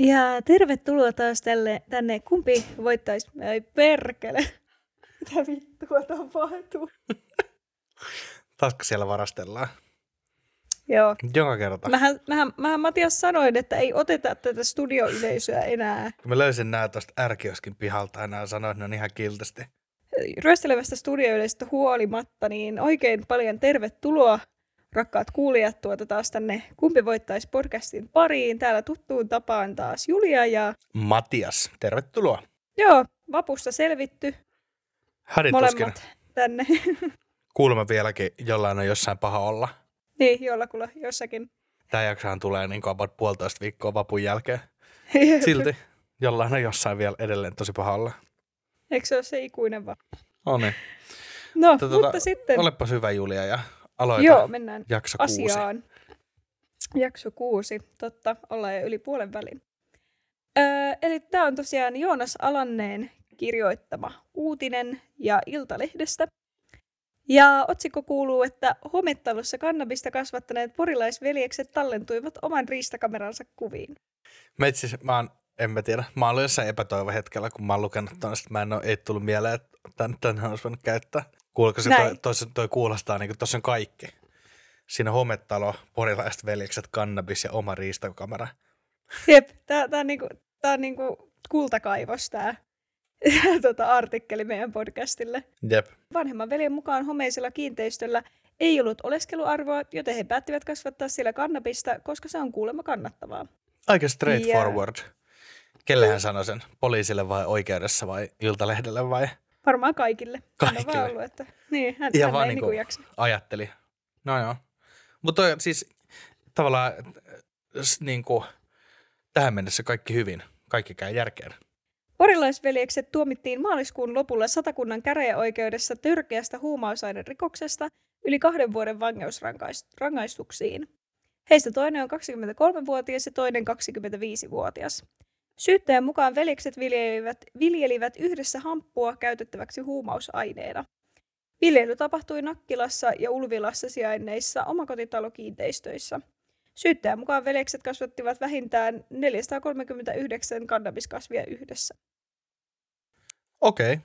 Ja tervetuloa taas tälle, tänne Kumpi voittaisi? Ei perkele. Mitä vittua tapahtuu? Taasko siellä varastellaan? Joo. Joka kerta. Mähän, mähän, mähän Matias sanoin, että ei oteta tätä studioyleisöä enää. Kun mä löysin nää tuosta ärkioskin pihalta ja sanoin, että ne on ihan kiltästi. Ryöstelevästä studioyleisöstä huolimatta, niin oikein paljon tervetuloa rakkaat kuulijat, tuota taas tänne Kumpi voittaisi podcastin pariin. Täällä tuttuun tapaan taas Julia ja... Matias, tervetuloa. Joo, vapusta selvitty. Hädituskin. Molemmat tänne. Kuulemma vieläkin jollain on jossain paha olla. Niin, jollakulla jossakin. Tämä jaksohan tulee niin kuin about puolitoista viikkoa vapun jälkeen. Silti jollain on jossain vielä edelleen tosi paha olla. Eikö se ole se ikuinen vaan? On niin. No, mutta, mutta tota, sitten... Olepa hyvä Julia ja Aloita Joo, mennään jakso asiaan. Kuusi. Jakso kuusi, totta, ollaan jo yli puolen välin. Öö, eli tämä on tosiaan Joonas Alanneen kirjoittama uutinen ja Iltalehdestä. Ja otsikko kuuluu, että hometalossa kannabista kasvattaneet porilaisveljekset tallentuivat oman riistakameransa kuviin. Mä itse mä oon, en mä tiedä, mä oon jossain epätoivohetkellä, kun mä oon lukenut tonne, mä en ole, ei tullut mieleen, että tän, tän olisi voinut käyttää. Kuulko se, toi, toi, toi, kuulostaa niin kuin tuossa on kaikki. Siinä hometalo, porilaiset veljekset, kannabis ja oma riistakamera. Jep, tää, tää on, niinku, tää on niinku kultakaivos tää tota, artikkeli meidän podcastille. Jep. Vanhemman veljen mukaan homeisella kiinteistöllä ei ollut oleskeluarvoa, joten he päättivät kasvattaa siellä kannabista, koska se on kuulemma kannattavaa. Aika straightforward. Yeah. Kellehän sanoi sen? Poliisille vai oikeudessa vai Iltalehdelle vai? Varmaan kaikille. Kaikille. Hän on ollut, että, niin, hän, Ihan hän vaan ei niin jaksa. ajatteli. No joo. Mutta siis tavallaan niin kuin, tähän mennessä kaikki hyvin. Kaikki käy järkeen. Porilaisveljekset tuomittiin maaliskuun lopulla satakunnan käräjäoikeudessa törkeästä rikoksesta yli kahden vuoden vankeusrangaistuksiin. Heistä toinen on 23-vuotias ja toinen 25-vuotias. Syyttäjän mukaan veljekset viljelivät, viljelivät yhdessä hamppua käytettäväksi huumausaineena. Viljely tapahtui Nakkilassa ja Ulvilassa sijainneissa omakotitalokiinteistöissä. Syyttäjän mukaan veljekset kasvattivat vähintään 439 kannabiskasvia yhdessä. Okei.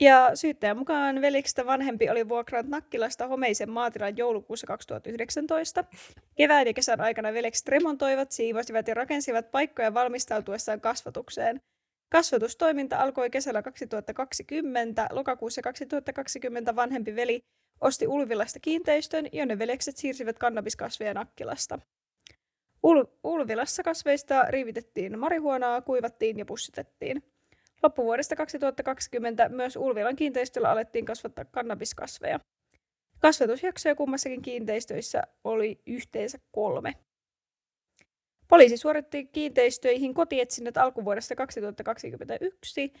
Ja syyttäjän mukaan veliksestä vanhempi oli vuokrannut Nakkilasta homeisen maatilan joulukuussa 2019. Kevään ja kesän aikana velikset remontoivat, siivosivat ja rakensivat paikkoja valmistautuessaan kasvatukseen. Kasvatustoiminta alkoi kesällä 2020. Lokakuussa 2020 vanhempi veli osti Ulvilasta kiinteistön, jonne velekset siirsivät kannabiskasveja Nakkilasta. Ul- Ulvilassa kasveista riivitettiin marihuonaa, kuivattiin ja pussitettiin. Loppuvuodesta 2020 myös Ulvilan kiinteistöllä alettiin kasvattaa kannabiskasveja. Kasvatusjaksoja kummassakin kiinteistöissä oli yhteensä kolme. Poliisi suoritti kiinteistöihin kotietsinnät alkuvuodesta 2021.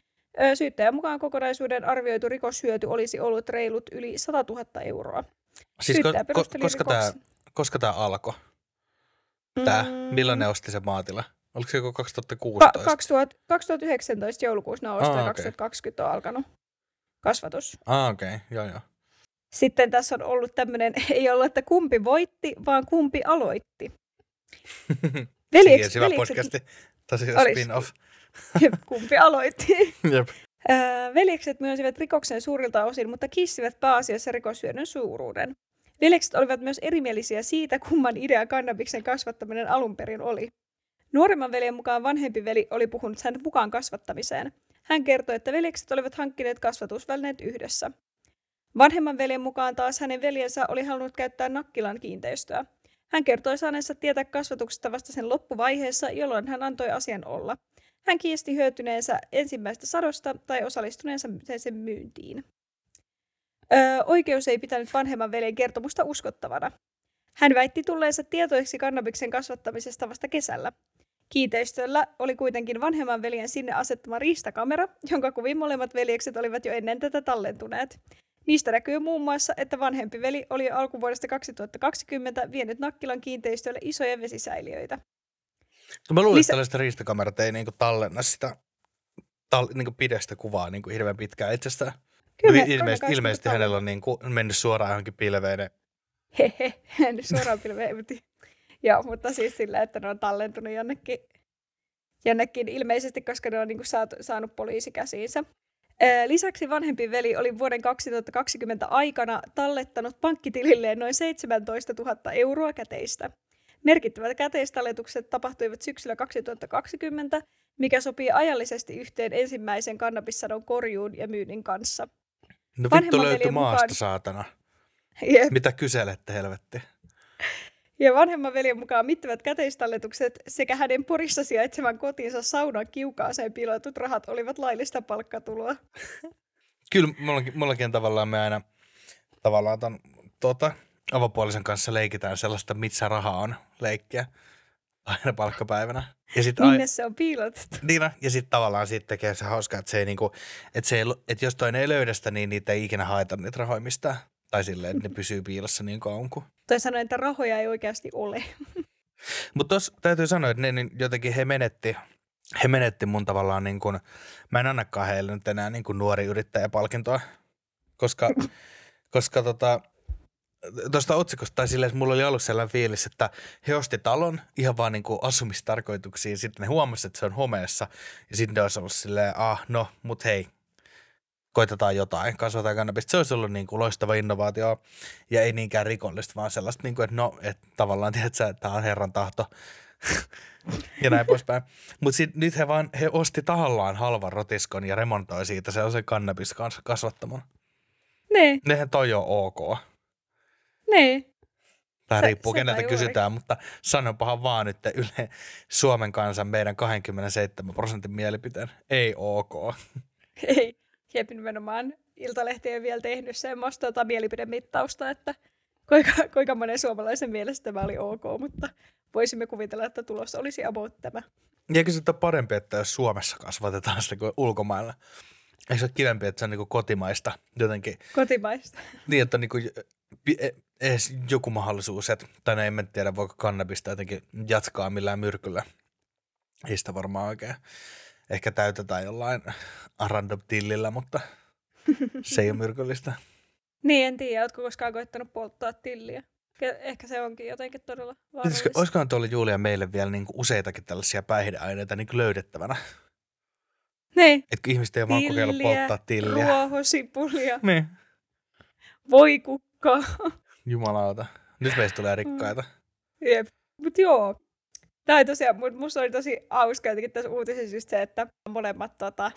Syyttäjän mukaan kokonaisuuden arvioitu rikoshyöty olisi ollut reilut yli 100 000 euroa. Siis ko- ko- koska, tämä, koska tämä alkoi? Tämä, mm. milloin ne osti se maatila? Oliko se joku 2016? Ka- 2000, 2019 joulukuussa nousta ah, ja 2020 on alkanut kasvatus. Ah, okei. Okay. Joo, joo. Sitten tässä on ollut tämmöinen, ei ollut, että kumpi voitti, vaan kumpi aloitti. Veljeks, hyvä podcasti. Tosiaan spin-off. kumpi aloitti. Jep. Veljekset myönsivät rikoksen suurilta osin, mutta kissivät pääasiassa rikoshyödyn suuruuden. Veljekset olivat myös erimielisiä siitä, kumman idea kannabiksen kasvattaminen alun perin oli. Nuorimman veljen mukaan vanhempi veli oli puhunut hänet mukaan kasvattamiseen. Hän kertoi, että veljekset olivat hankkineet kasvatusvälineet yhdessä. Vanhemman veljen mukaan taas hänen veljensä oli halunnut käyttää Nakkilan kiinteistöä. Hän kertoi saaneensa tietää kasvatuksesta vasta sen loppuvaiheessa, jolloin hän antoi asian olla. Hän kiisti hyötyneensä ensimmäistä sadosta tai osallistuneensa sen myyntiin. Öö, oikeus ei pitänyt vanhemman veljen kertomusta uskottavana. Hän väitti tulleensa tietoiksi kannabiksen kasvattamisesta vasta kesällä. Kiinteistöllä oli kuitenkin vanhemman veljen sinne asettama riistakamera, jonka kuvin molemmat veljekset olivat jo ennen tätä tallentuneet. Niistä näkyy muun muassa, että vanhempi veli oli jo alkuvuodesta 2020 vienyt Nakkilan kiinteistölle isoja vesisäiliöitä. No mä luulen, Lisä... että tällaiset riistakamerat ei niinku tallenna sitä tal, niinku pidä kuvaa niinku hirveän pitkään itsestä. Kyllä, ilmeisesti, ilmeisesti hänellä on niinku mennyt suoraan johonkin pilveen. Hehe, suoraan pilveen. Joo, mutta siis sillä, että ne on tallentunut jonnekin, jonnekin ilmeisesti, koska ne on niinku saatu, saanut poliisi käsiinsä. Lisäksi vanhempi veli oli vuoden 2020 aikana tallettanut pankkitililleen noin 17 000 euroa käteistä. Merkittävät käteistalletukset tapahtuivat syksyllä 2020, mikä sopii ajallisesti yhteen ensimmäisen kannabissadon korjuun ja myynnin kanssa. No vittu löytyi maasta, mukaan... saatana. Jep. Mitä kyselette, helvetti? Ja vanhemman veljen mukaan mittavat käteistalletukset sekä hänen Porissa sijaitsevan kotinsa saunan kiukaaseen piiloitut rahat olivat laillista palkkatuloa. Kyllä, mullakin, mullakin tavallaan me aina tavallaan ton, tuota, avopuolisen kanssa leikitään sellaista, missä raha on leikkiä aina palkkapäivänä. Ja sit Minne ai... se on piilotettu? Niin, ja sitten tavallaan siitä tekee se hauskaa, että, se ei niinku, että, se ei, että jos toinen ei löydä sitä, niin niitä ei ikinä haeta niitä rahoja mistään. Tai silleen, että ne pysyy piilossa niin kauan kuin. Toi sanoi, että rahoja ei oikeasti ole. Mutta tuossa täytyy sanoa, että ne, niin jotenkin he menetti, he menetti mun tavallaan niin kuin, mä en annakaan heille nyt enää niin kuin nuori yrittäjäpalkintoa, koska, koska tota, tuosta otsikosta tai silleen, että mulla oli ollut sellainen fiilis, että he osti talon ihan vaan niin kuin asumistarkoituksiin. Sitten ne huomasivat, että se on homeessa ja sitten ne olisi ollut silleen, ah no, mut hei, koitetaan jotain, kasvataan kannabista. Se olisi ollut niin kuin loistava innovaatio ja ei niinkään rikollista, vaan sellaista, niin kuin, että no, että tavallaan tiedät sä, että tämä on Herran tahto ja näin poispäin. Mutta nyt he vaan, he osti tahallaan halvan rotiskon ja remontoi siitä se on se kannabis kasvattamon. Niin. Nehän toi on ok. Niin. Tai se, riippuu keneltä juuri. kysytään, mutta sanopahan vaan nyt Yle Suomen kansan meidän 27 prosentin mielipiteen. Ei ok. Ei. Jep, nimenomaan Iltalehti ei vielä tehnyt semmoista tota, mielipidemittausta, että kuinka, kuinka monen suomalaisen mielestä tämä oli ok, mutta voisimme kuvitella, että tulos olisi about tämä. Eikö se ole parempi, että jos Suomessa kasvatetaan sitä kuin ulkomailla? Eikö se ole kivempi, että se on niin kotimaista jotenkin? Kotimaista. Niin, että on niin e, edes joku mahdollisuus, että, tai en tiedä, voiko kannabista jotenkin jatkaa millään myrkyllä. Ei sitä varmaan oikein ehkä täytetään jollain random tillillä, mutta se ei ole myrkyllistä. niin, en tiedä. Oletko koskaan koittanut polttaa tilliä? Ehkä se onkin jotenkin todella vaarallista. Olisikohan tuolla Julia meille vielä niin kuin useitakin tällaisia päihdeaineita niin löydettävänä? Niin. Että ihmiset ei vaan kokeilla polttaa tilliä. ruohosipulia. Niin. Voikukkaa. Jumalauta. Nyt meistä tulee rikkaita. Mm. Jep. Mutta joo, Tämä oli tosiaan, musta oli tosi hauska jotenkin tässä uutisessa just se, että molemmat tota,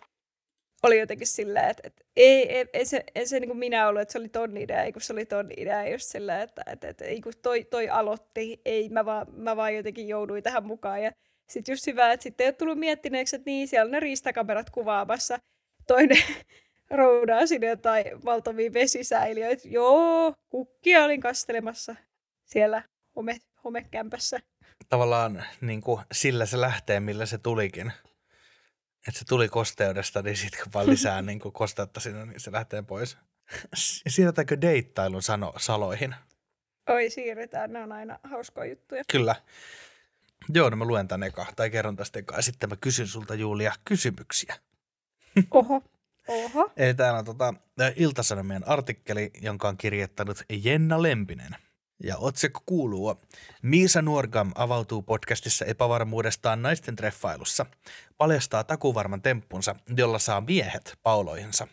oli jotenkin silleen, että, että ei, ei, ei, se, ei se niin kuin minä ollut, että se oli ton idea, ei kun se oli ton idea just silleen, että, että, että ei kun toi, toi aloitti, ei mä vaan, mä vaan jotenkin jouduin tähän mukaan. Ja sitten just hyvä, että sitten ei ole tullut miettineeksi, että niin, siellä on ne riistakamerat kuvaamassa, toinen roudaa sinne tai valtavia vesisäiliöitä. Joo, kukkia olin kastelemassa siellä home, homekämpässä tavallaan niin kuin sillä se lähtee, millä se tulikin. Että se tuli kosteudesta, niin sitten kun vaan lisää niin kuin kosteutta sinne, niin se lähtee pois. Siirrytäänkö deittailun sano, saloihin? Oi, siirrytään. Ne on aina hauskoja juttuja. Kyllä. Joo, no mä luen tän eka, tai kerron tästä eka, ja sitten mä kysyn sulta Julia kysymyksiä. Oho. Oho. Eli täällä on tota, Iltasanomien artikkeli, jonka on kirjoittanut Jenna Lempinen – ja otsikko kuuluu, Miisa Nuorgam avautuu podcastissa epävarmuudestaan naisten treffailussa. Paljastaa takuvarman temppunsa, jolla saa miehet pauloihinsa.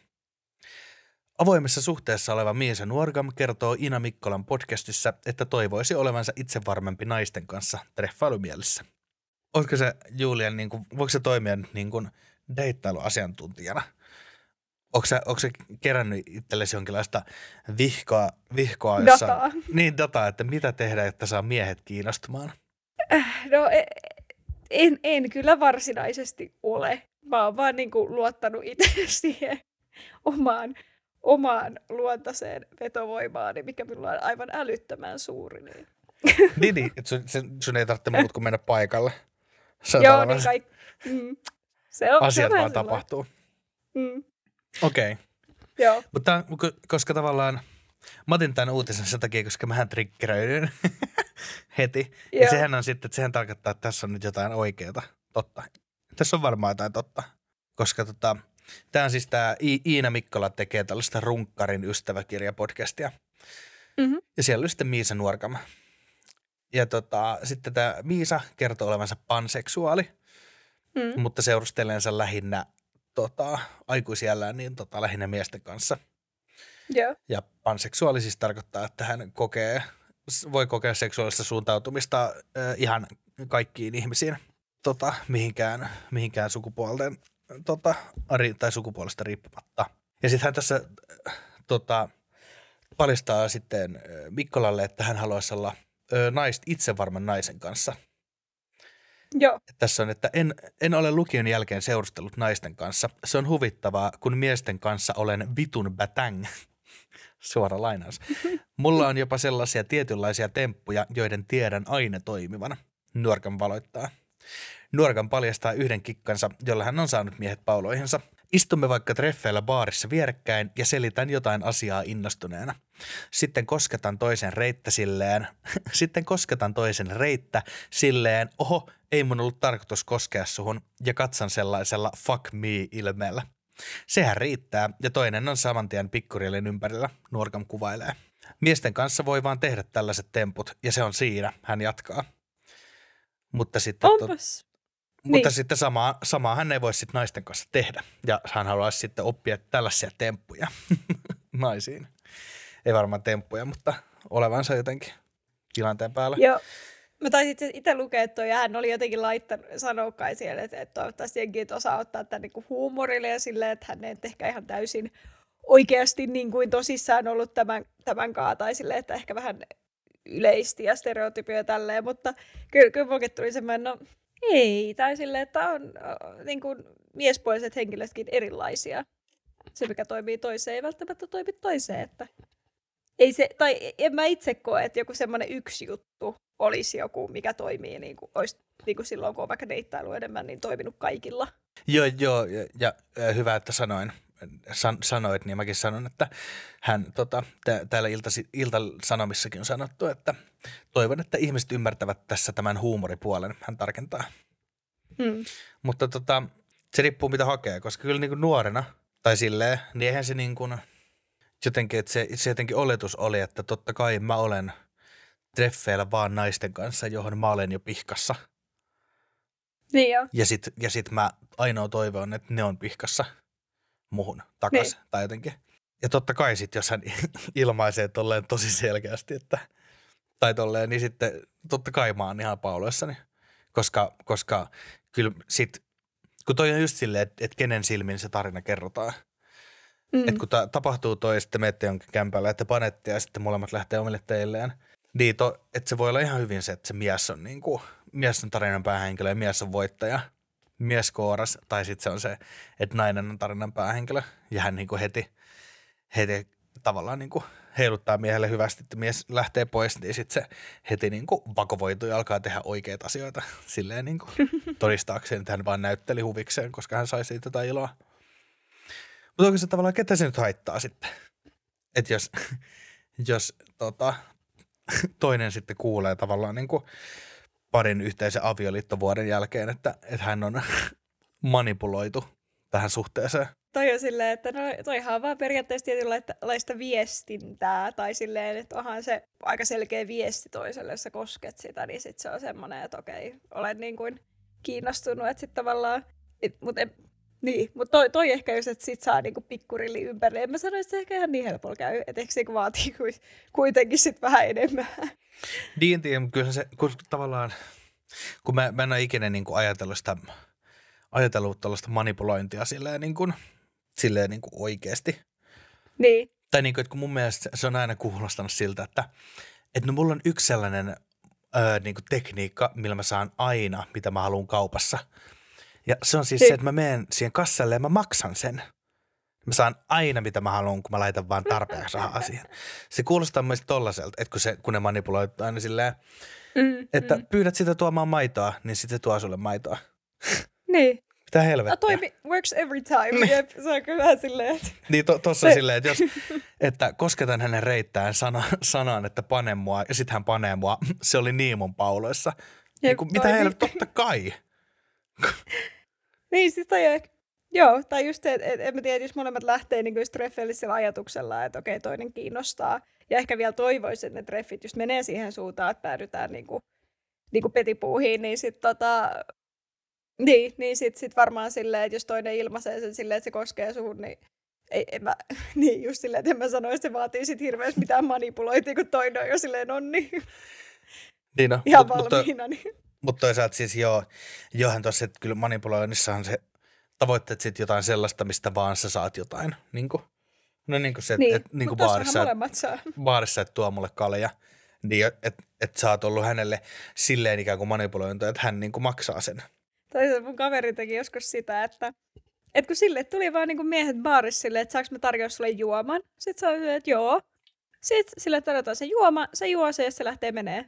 Avoimessa suhteessa oleva Miisa Nuorgam kertoo Ina Mikkolan podcastissa, että toivoisi olevansa itse varmempi naisten kanssa treffailumielessä. Oletko se, Julian, niin kuin, voiko se toimia niin kuin deittailuasiantuntijana? Onko sä, onko sä kerännyt itsellesi jonkinlaista vihkoa, vihkoa Dataa. niin dataa, että mitä tehdään, että saa miehet kiinnostumaan? No e- en, en kyllä varsinaisesti ole. Mä oon vaan niin kuin luottanut itse siihen omaan, omaan luontaiseen vetovoimaani, mikä minulla on aivan älyttömän suuri. Niin. niin, niin että sun, sun ei tarvitse muut kuin mennä paikalle. Se on Joo, niin se- kaik... mm. se on, asiat se vaan sellainen. tapahtuu. Mm. Okei. Okay. Joo, Mutta ko- koska tavallaan mä otin tämän uutisen sen takia, koska mähän triggeröidyin heti. Ja Joo. sehän on sitten, että sehän tarkoittaa, että tässä on nyt jotain oikeaa, totta. Tässä on varmaan jotain totta. Koska tota, tämä on siis tämä Iina Mikkola tekee tällaista Runkkarin ystäväkirjapodcastia. Mhm. Ja siellä oli sitten Miisa Nuorkama. Ja tota, sitten tämä Miisa kertoo olevansa panseksuaali, mm. mutta seurusteleensa lähinnä tota, aikuisiällään niin tota, lähinnä miesten kanssa. joo, Ja panseksuaali siis tarkoittaa, että hän kokee, voi kokea seksuaalista suuntautumista äh, ihan kaikkiin ihmisiin, tota, mihinkään, mihinkään sukupuolten tota, tai sukupuolesta riippumatta. Ja sitten hän tässä äh, tota, paljastaa sitten Mikkolalle, että hän haluaisi olla äh, naist, itsevarman naisen kanssa. Joo, Tässä on, että en, en ole lukion jälkeen seurustellut naisten kanssa. Se on huvittavaa, kun miesten kanssa olen vitun bätäng. Suora lainaus. Mulla on jopa sellaisia tietynlaisia temppuja, joiden tiedän aina toimivan. Nuorkan valoittaa. Nuorkan paljastaa yhden kikkansa, jolla hän on saanut miehet pauloihinsa. Istumme vaikka treffeillä baarissa vierekkäin ja selitän jotain asiaa innostuneena. Sitten kosketan toisen reittä silleen, sitten kosketan toisen reittä silleen, oho, ei mun ollut tarkoitus koskea suhun, ja katson sellaisella fuck me ilmeellä. Sehän riittää, ja toinen on saman tien pikkurielin ympärillä, Nuorkam kuvailee. Miesten kanssa voi vaan tehdä tällaiset temput, ja se on siinä, hän jatkaa. Mutta sitten, onpas. mutta niin. sitten samaa, samaa hän ei voi sitten naisten kanssa tehdä. Ja hän haluaisi sitten oppia tällaisia temppuja naisiin. Ei varmaan temppuja, mutta olevansa jotenkin tilanteen päällä. Joo. Mä taisin itse lukea, että toi, ja hän oli jotenkin laittanut, sanoo kai siellä, että, että toivottavasti jenkin osaa ottaa tämän niin huumorille ja silleen, että hän ei ehkä ihan täysin oikeasti niin kuin tosissaan ollut tämän, tämän kaa, tai silleen, että ehkä vähän yleisti ja stereotypia tälleen, mutta kyllä, kyllä tuli semmoinen, no ei, tai silleen, että on niin kuin miespuoliset henkilötkin erilaisia. Se, mikä toimii toiseen, ei välttämättä toimi toiseen, että ei se, tai en mä itse koe, että joku semmoinen yksi juttu olisi joku, mikä toimii niin kuin, olisi, niin kuin silloin, kun on vaikka deittailu enemmän, niin toiminut kaikilla. Joo, joo, ja, ja hyvä, että sanoin, san, sanoit, niin mäkin sanon, että hän tota, tä, täällä iltasi, iltasanomissakin on sanottu, että toivon, että ihmiset ymmärtävät tässä tämän huumoripuolen, hän tarkentaa. Hmm. Mutta tota, se riippuu mitä hakee, koska kyllä niin kuin nuorena tai silleen, niin eihän se niin kuin jotenkin, että se, se jotenkin oletus oli, että totta kai mä olen treffeillä vaan naisten kanssa, johon mä olen jo pihkassa. Niin joo. Ja sit, ja sit mä ainoa toive on, että ne on pihkassa muhun takas Niin. tai jotenkin. Ja totta kai sit, jos hän ilmaisee tolleen tosi selkeästi, että tai tolleen, niin sitten totta kai mä oon ihan pauloissani. Koska, koska kyllä sit, kun toi on just silleen, että, että kenen silmin se tarina kerrotaan. Mm. Että kun ta- tapahtuu toi, sitten menette jonkin kämpällä, että panette ja sitten molemmat lähtee omille teilleen. Niin, to, että se voi olla ihan hyvin se, että se mies on, niin kuin, mies on tarinan päähenkilö ja mies on voittaja. Mies kooras, tai sitten se on se, että nainen on tarinan päähenkilö ja hän niin kuin heti, heti tavallaan niin kuin heiluttaa miehelle hyvästi, että mies lähtee pois, niin sitten se heti niin kuin vakovoituu ja alkaa tehdä oikeita asioita silleen niin kuin todistaakseen, että hän vaan näytteli huvikseen, koska hän sai siitä jotain iloa. Mutta onko se tavallaan, ketä se nyt haittaa sitten? Että jos, jos tota, toinen sitten kuulee tavallaan niin kuin parin yhteisen avioliittovuoden jälkeen, että, että hän on manipuloitu tähän suhteeseen. Toi on silleen, että no, toihan on vaan periaatteessa tietynlaista viestintää, tai silleen, että onhan se aika selkeä viesti toiselle, jos sä kosket sitä, niin sit se on semmoinen, että okei, olen niin kuin kiinnostunut, että sitten tavallaan, et, mutta niin, mutta toi, toi ehkä just, että sit saa niinku pikkurilli ympäri. En mä sano, että se ehkä ihan niin helpolla käy, että ehkä se vaatii kui- kuitenkin sit vähän enemmän. Niin, tiedä, mutta kyllä se kun tavallaan, kun mä, mä en ole ikinä niin kuin ajatellut sitä, ajatellut tällaista manipulointia silleen niin kuin silleen niin kuin oikeasti. Niin. Tai niin kuin, että kun mun mielestä se on aina kuulostanut siltä, että, että no mulla on yksi sellainen öö, niin kuin tekniikka, millä mä saan aina, mitä mä haluan kaupassa. Ja se on siis Niin. se, että mä menen siihen kassalle ja mä maksan sen. Mä saan aina, mitä mä haluan, kun mä laitan vaan tarpeeksi rahaa siihen. Se kuulostaa myös tollaselta, että kun, se, kun ne manipuloi aina silleen, Mm, että mm. pyydät sitä tuomaan maitoa, niin sitten se tuo sulle maitoa. Niin. Mitä helvettiä? toimi, works every time. Jep, se on kyllä silleen, että Niin to, tossa silleen, että, jos, että kosketan hänen reittään sana, sanaan, että pane mua, ja sitten hän panee mua. Se oli Niimon pauloissa. Niin Jep, kuin, mitä helvettiä, totta kai. Niin, siis toi ehkä, joo, tai just se, että et, en mä tiedä, jos molemmat lähtee niin just treffeellisellä ajatuksella, että okei, toinen kiinnostaa. Ja ehkä vielä toivoisin, että ne treffit just menee siihen suuntaan, että päädytään niin kuin, niin kuin petipuuhiin, niin sitten tota, niin, niin sit, sit varmaan silleen, että jos toinen ilmaisee sen silleen, että se koskee suhun, niin ei, en mä, niin just silleen, että en mä sano, että se vaatii sit hirveästi mitään manipulointia, kun toinen on jo silleen on niin Niin no, ihan mut- mutta, valmiina. Niin. Mutta toisaalta siis joo, johan tuossa, että kyllä manipuloinnissahan se tavoitteet sitten jotain sellaista, mistä vaan sä saat jotain. Niin kuin, no niin kuin se, että Niin, et, niin kuin baarissa, et, baarissa, että tuo mulle kalja, niin että et sä oot ollut hänelle silleen ikään kuin manipulointia, että hän niin kuin maksaa sen. Tai se mun kaveri teki joskus sitä, että et kun sille tuli vaan niinku miehet baarissa silleen, että saanko mä tarjoa sulle juoman. Sitten silleen, että joo. Sitten sille tarjotaan se juoma, se juo se ja se lähtee menee.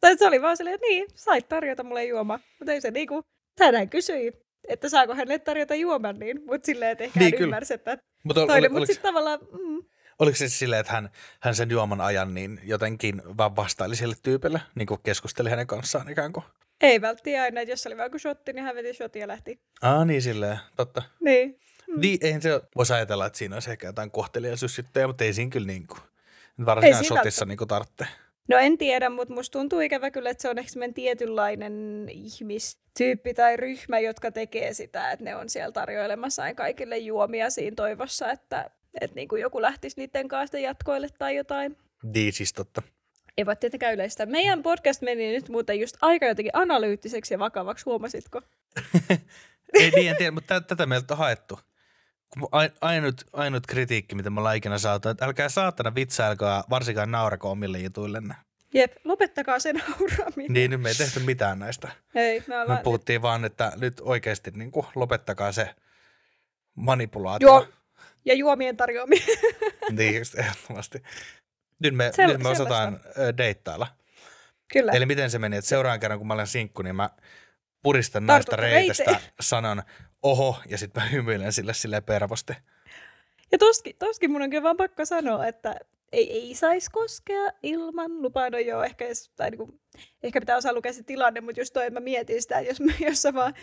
Tai se oli vaan silleen, että niin, sait tarjota mulle juoma. Mutta ei se niinku, tänään kysyi, että saako hänelle tarjota juoman, niin, mutta silleen, että ehkä Niin, hän ymmärsi, että Mutta ol, oli, mutta oliko, sitten tavallaan, mm, oliko se siis silleen, että hän, hän sen juoman ajan niin jotenkin vaan vastaili sille tyypille, niin kuin keskusteli hänen kanssaan ikään kuin? ei välttämättä aina, että jos oli vaan kuin shotti, niin hän veti shotin ja lähti. Aa niin silleen, totta. Niin. Mm. Niin, eihän se voisi ajatella, että siinä olisi ehkä jotain kohteliaisuusjuttuja, mutta ei siinä kyllä niin kuin, varsinkaan shotissa niin kuin tarvitse. No en tiedä, mutta musta tuntuu ikävä kyllä, että se on ehkä semmoinen tietynlainen ihmistyyppi tai ryhmä, jotka tekee sitä, että ne on siellä tarjoilemassa aina kaikille juomia siinä toivossa, että, että niin kuin joku lähtisi niiden kanssa jatkoille tai jotain. Niin siis totta. Ei voi tietenkään yleistä. Meidän podcast meni nyt muuten just aika jotenkin analyyttiseksi ja vakavaksi, huomasitko? ei niin, en tiedä, mutta tä- tätä meiltä on haettu. Ainut, ainut kritiikki, mitä me ollaan ikinä saatu, että älkää saatana vitsailkaa, varsinkaan naurako omille jutuillenne. Jep, lopettakaa sen nauraaminen. Niin, nyt me ei tehty mitään näistä. Ei, me Me ollaan... puhuttiin vaan, että nyt oikeasti niin kuin, lopettakaa se manipulaatio. Joo, ja juomien tarjoaminen. Niin, just ehdottomasti. Nyt me, Sel- nyt me osataan deittailla. Kyllä. Eli miten se meni, että seuraavan kerran kun mä olen sinkku, niin mä puristan näistä Tartutte reitestä reiteen. Oho ja sitten mä hymyilen sille silleen pervosti. Ja toskin, toskin mun on kyllä vaan pakko sanoa, että ei, ei saisi koskea ilman lupaa. No joo, ehkä, edes, tai niinku, ehkä pitää osaa lukea se tilanne, mutta just toi, että mä mietin sitä, että jos, jos sä vaan,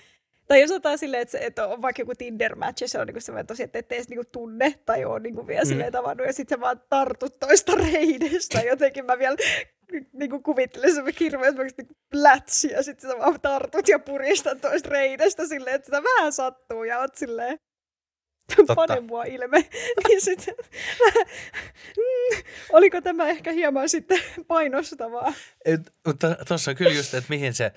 tai jos otetaan silleen, että, se, että on vaikka joku Tinder-match ja se on niinku semmoinen tosiaan, että ette edes niinku tunne tai ole niinku vielä mm. silleen tavannut ja sitten sä vaan tartut toista reidestä. Jotenkin mä vielä niinku kuvittelen semmoinen hirveä esimerkiksi niinku plätsi ja sitten sä vaan tartut ja puristat toista reidestä silleen, että sitä vähän sattuu ja oot silleen, pane mua ilme. niin sitten, mm, oliko tämä ehkä hieman sitten painostavaa? Tuossa on kyllä just, että mihin se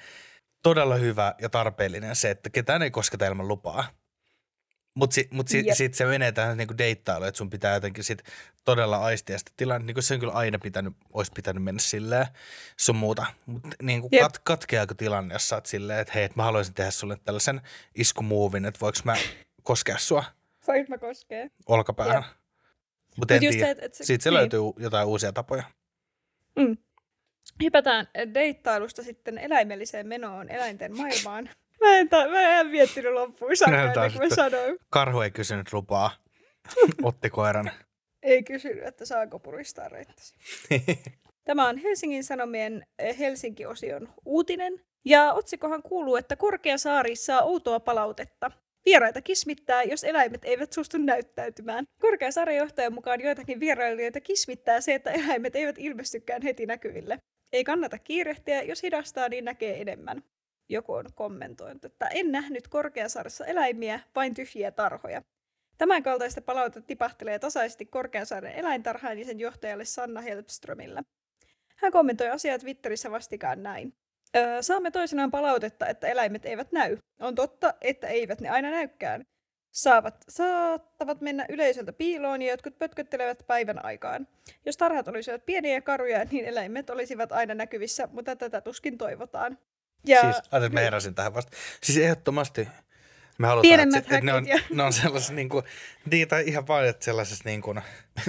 todella hyvä ja tarpeellinen se, että ketään ei kosketa ilman lupaa. Mutta si, mut si, sitten se menee tähän niinku deittailuun, että sun pitää jotenkin sit todella aistia sitä tilannetta. Niin se on kyllä aina pitänyt, olisi pitänyt mennä silleen sun muuta. Mutta niin Jep. kat, katkeako tilanne, jos sä oot silleen, että hei, et mä haluaisin tehdä sulle tällaisen iskumuuvin, että voiko mä koskea sua Voit mä koskee. olkapäähän. Mutta en Mut tiedä. se, se- Siitä se niin. löytyy jotain uusia tapoja. Mm. Hypätään deittailusta sitten eläimelliseen menoon, eläinten maailmaan. Mä en, ta- mä en miettinyt loppuun saakka, ennen kuin mä sanoin. Karhu ei kysynyt lupaa. Otti koiran. Ei kysynyt, että saako puristaa reittäsi. Tämä on Helsingin Sanomien eh, Helsinki-osion uutinen. Ja otsikohan kuuluu, että Korkeasaari saa outoa palautetta. Vieraita kismittää, jos eläimet eivät suostu näyttäytymään. Korkeasaaren johtajan mukaan joitakin vierailijoita kismittää se, että eläimet eivät ilmestykään heti näkyville. Ei kannata kiirehtiä, jos hidastaa, niin näkee enemmän. Joku on kommentoinut, että en nähnyt Korkeasaaressa eläimiä, vain tyhjiä tarhoja. Tämän kaltaista palautetta tipahtelee tasaisesti Korkeasaaren eläintarhaan ja sen johtajalle Sanna Helpströmillä. Hän kommentoi asiaa Twitterissä vastikään näin. Öö, saamme toisinaan palautetta, että eläimet eivät näy. On totta, että eivät ne aina näykään. saavat, saattavat mennä yleisöltä piiloon ja jotkut pötköttelevät päivän aikaan. Jos tarhat olisivat pieniä karuja, niin eläimet olisivat aina näkyvissä, mutta tätä tuskin toivotaan. Ja, siis, ajattelin, mä heräsin tähän vasta. Siis ehdottomasti me halutaan, että, että, ne, on, ja... ne on sellaisessa niin kuin, niitä ihan vaan, että sellaisessa niin kuin,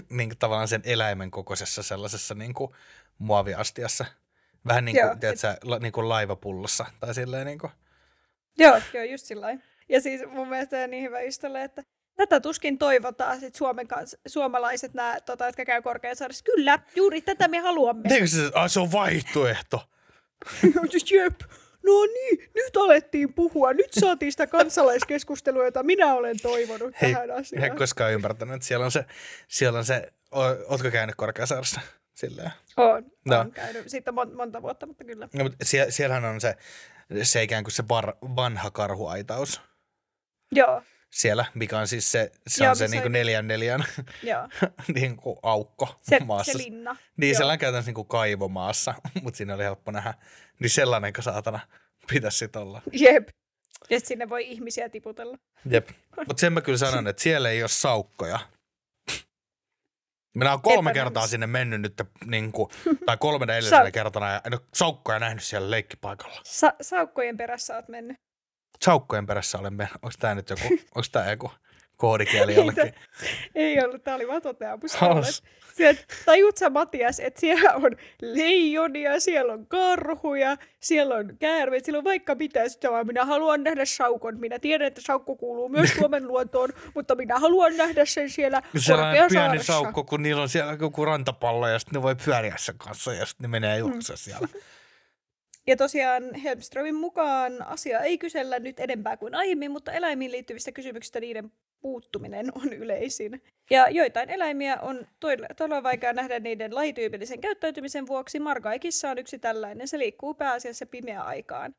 niin kuin tavallaan sen eläimen kokoisessa sellaisessa niin kuin muoviastiassa. Vähän niin kuin, joo, tiedätkö, et... la, niin kuin laivapullossa tai silleen niin kuin. Joo, joo, just sillä Ja siis mun mielestä on niin hyvä ystävä, että tätä tuskin toivotaan sit Suomen kanssa, suomalaiset, nämä, tota, jotka käy Korkeasaaressa. Kyllä, juuri tätä me haluamme. Eikö se, se on vaihtoehto? Jep. No niin, nyt alettiin puhua. Nyt saatiin sitä kansalaiskeskustelua, jota minä olen toivonut Hei, tähän asiaan. Hei, koskaan ymmärtänyt, että siellä on se, siellä on se ootko käynyt Korkeasaaressa? Silleen. Oon, no. on käynyt. Siitä on monta vuotta, mutta kyllä. No, mutta sie, siellähän on se, se ikään kuin se bar, vanha karhuaitaus. Joo. Siellä, mikä on siis se, se Joo, on se niin kuin neljän neljän niin kuin aukko se, maassa. Se linna. Niin, Joo. sellainen käytännössä niin kuin kaivomaassa, mutta siinä oli helppo nähdä. Niin sellainen, saatana pitäisi sitten olla. Jep. Ja sinne voi ihmisiä tiputella. Jep. Mutta sen mä kyllä sanon, että siellä ei ole saukkoja. Minä olen kolme Epänemis. kertaa sinne mennyt nyt, niin kuin, tai kolme edellisenä Sa- kertana, ja en ole saukkoja nähnyt siellä leikkipaikalla. Sa- saukkojen perässä olet mennyt. Saukkojen perässä olen mennyt. Onko tämä nyt joku, onko tämä joku koodikieli jollekin? ei ollut, tämä oli vaan toteamus. Sieltä, tajut sä Matias, että siellä on leijonia, siellä on karhuja, siellä on käärmeet, siellä on vaikka mitä. Sitten vaan minä haluan nähdä saukon. Minä tiedän, että saukko kuuluu myös Suomen luontoon, mutta minä haluan nähdä sen siellä Sellainen pieni saukko, kun niillä on siellä joku rantapallo ja sitten ne voi pyöriä sen kanssa ja sitten ne menee juokse siellä. Ja tosiaan Helmströmin mukaan asia ei kysellä nyt enempää kuin aiemmin, mutta eläimiin liittyvistä kysymyksistä niiden puuttuminen on yleisin. Ja joitain eläimiä on todella vaikea nähdä niiden lajityypillisen käyttäytymisen vuoksi. Margaikissa on yksi tällainen. Se liikkuu pääasiassa pimeä aikaan.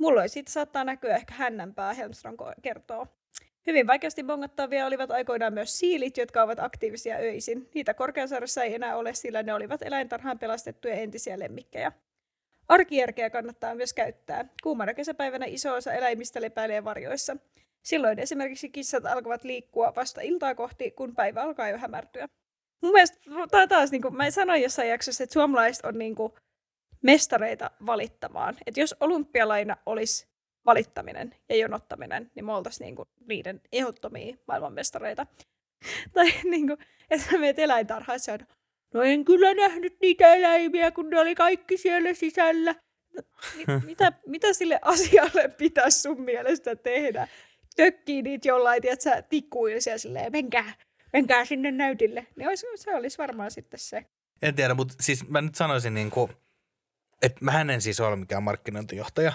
Mulla siitä saattaa näkyä ehkä hännänpää, Helmström kertoo. Hyvin vaikeasti bongattavia olivat aikoinaan myös siilit, jotka ovat aktiivisia öisin. Niitä Korkeasaaressa ei enää ole, sillä ne olivat eläintarhaan pelastettuja entisiä lemmikkejä. Arkijärkeä kannattaa myös käyttää. Kuumana kesäpäivänä iso osa eläimistä lepäilee varjoissa. Silloin esimerkiksi kissat alkavat liikkua vasta iltaa kohti, kun päivä alkaa jo hämärtyä. Mun mielestä taas, niin kuin mä sanoin jossain jaksossa, että suomalaiset on niin kuin mestareita valittamaan. Että jos olympialaina olisi valittaminen ja jonottaminen, niin me oltaisiin niin kuin niiden ehdottomia maailmanmestareita. tai niin kuin, että sä menet eläintarhaissa ja no en kyllä nähnyt niitä eläimiä, kun ne oli kaikki siellä sisällä. No, mitä, mitä sille asialle pitäisi sun mielestä tehdä? tökkii niitä jollain, tiedätkö, tikkuilla siellä silleen, menkää, menkää sinne näytille. Niin olisi, se olisi varmaan sitten se. En tiedä, mutta siis mä nyt sanoisin niin kuin, että mä en siis ole mikään markkinointijohtaja.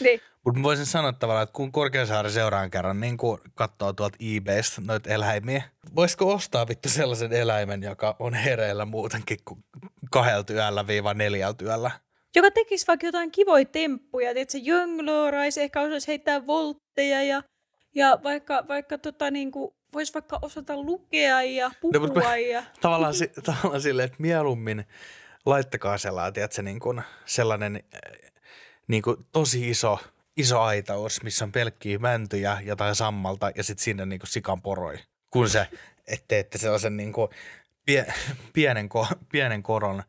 Niin. Mutta voisin sanoa tavallaan, että kun Korkeasaari seuraan kerran niin kun katsoo tuolta eBaystä noita eläimiä, voisiko ostaa vittu sellaisen eläimen, joka on hereillä muutenkin kuin kahdelta yöllä viiva neljältä yöllä? joka tekisi vaikka jotain kivoja temppuja, että se jönglööraisi, ehkä osaisi heittää voltteja ja, ja vaikka, vaikka tota, niin kuin, voisi vaikka osata lukea ja puhua. No, ja... tavallaan, si, tavallaan silleen, että mieluummin laittakaa sellainen, tiedätkö, niin kuin sellainen niin kuin tosi iso, iso aitaus, missä on pelkkiä mäntyjä, jotain sammalta ja sitten sinne niin kuin sikan poroi. Kun se, että teette sellaisen niin kuin pie, pienen, ko, pienen koron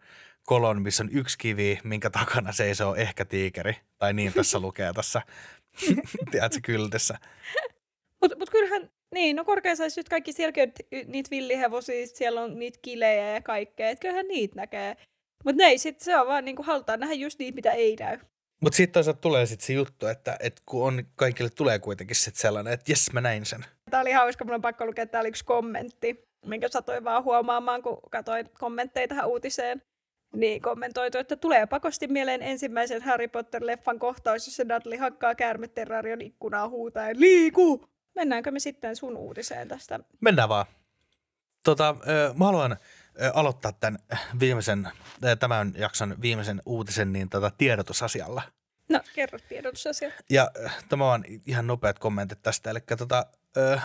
kolon, missä on yksi kivi, minkä takana seisoo ehkä tiikeri. Tai niin tässä lukee tässä, tiedätkö, kyltissä. Mutta mut kyllähän, niin, no korkeassa nyt kaikki selkeät niitä villihevosia, siellä on niitä kilejä ja kaikkea, että kyllähän niitä näkee. Mutta ne ei sit, se on vaan niinku halutaan nähdä just niitä, mitä ei näy. Mutta sitten toisaalta tulee sitten se juttu, että, että kun on, kaikille tulee kuitenkin sitten sellainen, että jes mä näin sen. Tämä oli hauska, mun on pakko lukea, oli yksi kommentti, minkä satoin vaan huomaamaan, kun katsoin kommentteja tähän uutiseen niin kommentoitu, että tulee pakosti mieleen ensimmäisen Harry Potter-leffan kohtaus, jossa Dudley hakkaa käärmeterrarion ikkunaa huutaen liiku! Mennäänkö me sitten sun uutiseen tästä? Mennään vaan. Tota, mä haluan aloittaa tämän viimeisen, tämän jakson viimeisen uutisen niin tota, tiedotusasialla. No, kerro tiedotusasia. Ja tämä on ihan nopeat kommentit tästä. Eli tota,